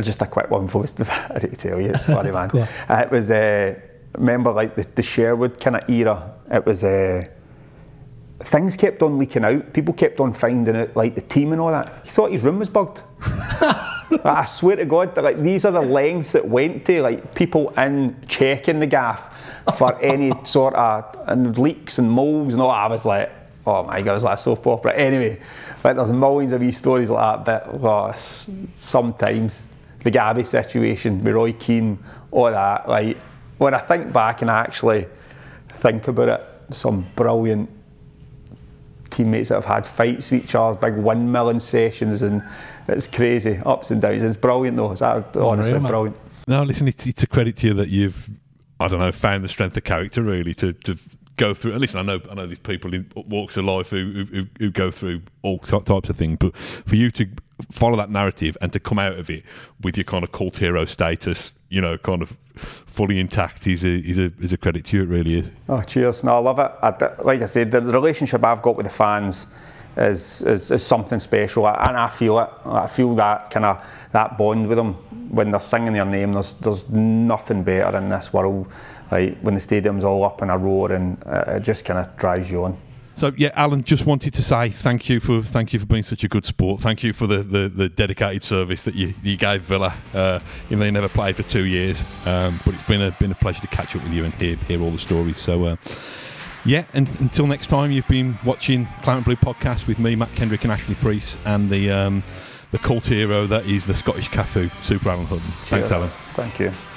just a quick one for us to, <laughs> to tell you. It's <laughs> funny, man. Uh, it was uh, remember like the, the Sherwood kind of era. It was. Uh, Things kept on leaking out. People kept on finding out, like the team and all that. He thought his room was bugged. <laughs> I swear to God, like these are the lengths that went to, like people in checking the gaff for any sort of and leaks and moles and all. I was like, oh my God, it was like soap opera. Anyway, like there's millions of these stories like that, but oh, sometimes the Gabby situation with Roy Keane, all that, like when I think back and I actually think about it, some brilliant teammates that have had fights with each other, big windmilling sessions, and it's crazy, ups and downs. It's brilliant though. It's honestly Unreal, brilliant. no, listen, it's it's a credit to you that you've I don't know found the strength of character really to to go through. And listen, I know I know these people in walks of life who who, who go through all ty- types of things, but for you to follow that narrative and to come out of it with your kind of cult hero status, you know, kind of fully intact is a is a is a credit to you. It really is. Oh, cheers! No, I love it. I, like I said, the, the relationship I've got with the fans is is, is something special, and I feel it. I feel that kind of that bond with them when they're singing their name. There's there's nothing better in this world. Like when the stadium's all up in a roar, and uh, it just kind of drives you on. So yeah, Alan, just wanted to say thank you for thank you for being such a good sport. Thank you for the, the, the dedicated service that you, you gave Villa. Uh, even though you never played for two years, um, but it's been a been a pleasure to catch up with you and hear hear all the stories. So. Uh, yeah, and until next time, you've been watching and Blue podcast with me, Mat Kendrick, and Ashley Preece, and the um, the cult hero that is the Scottish Cafu, Super Alan Hutton. Thanks, Cheers. Alan. Thank you.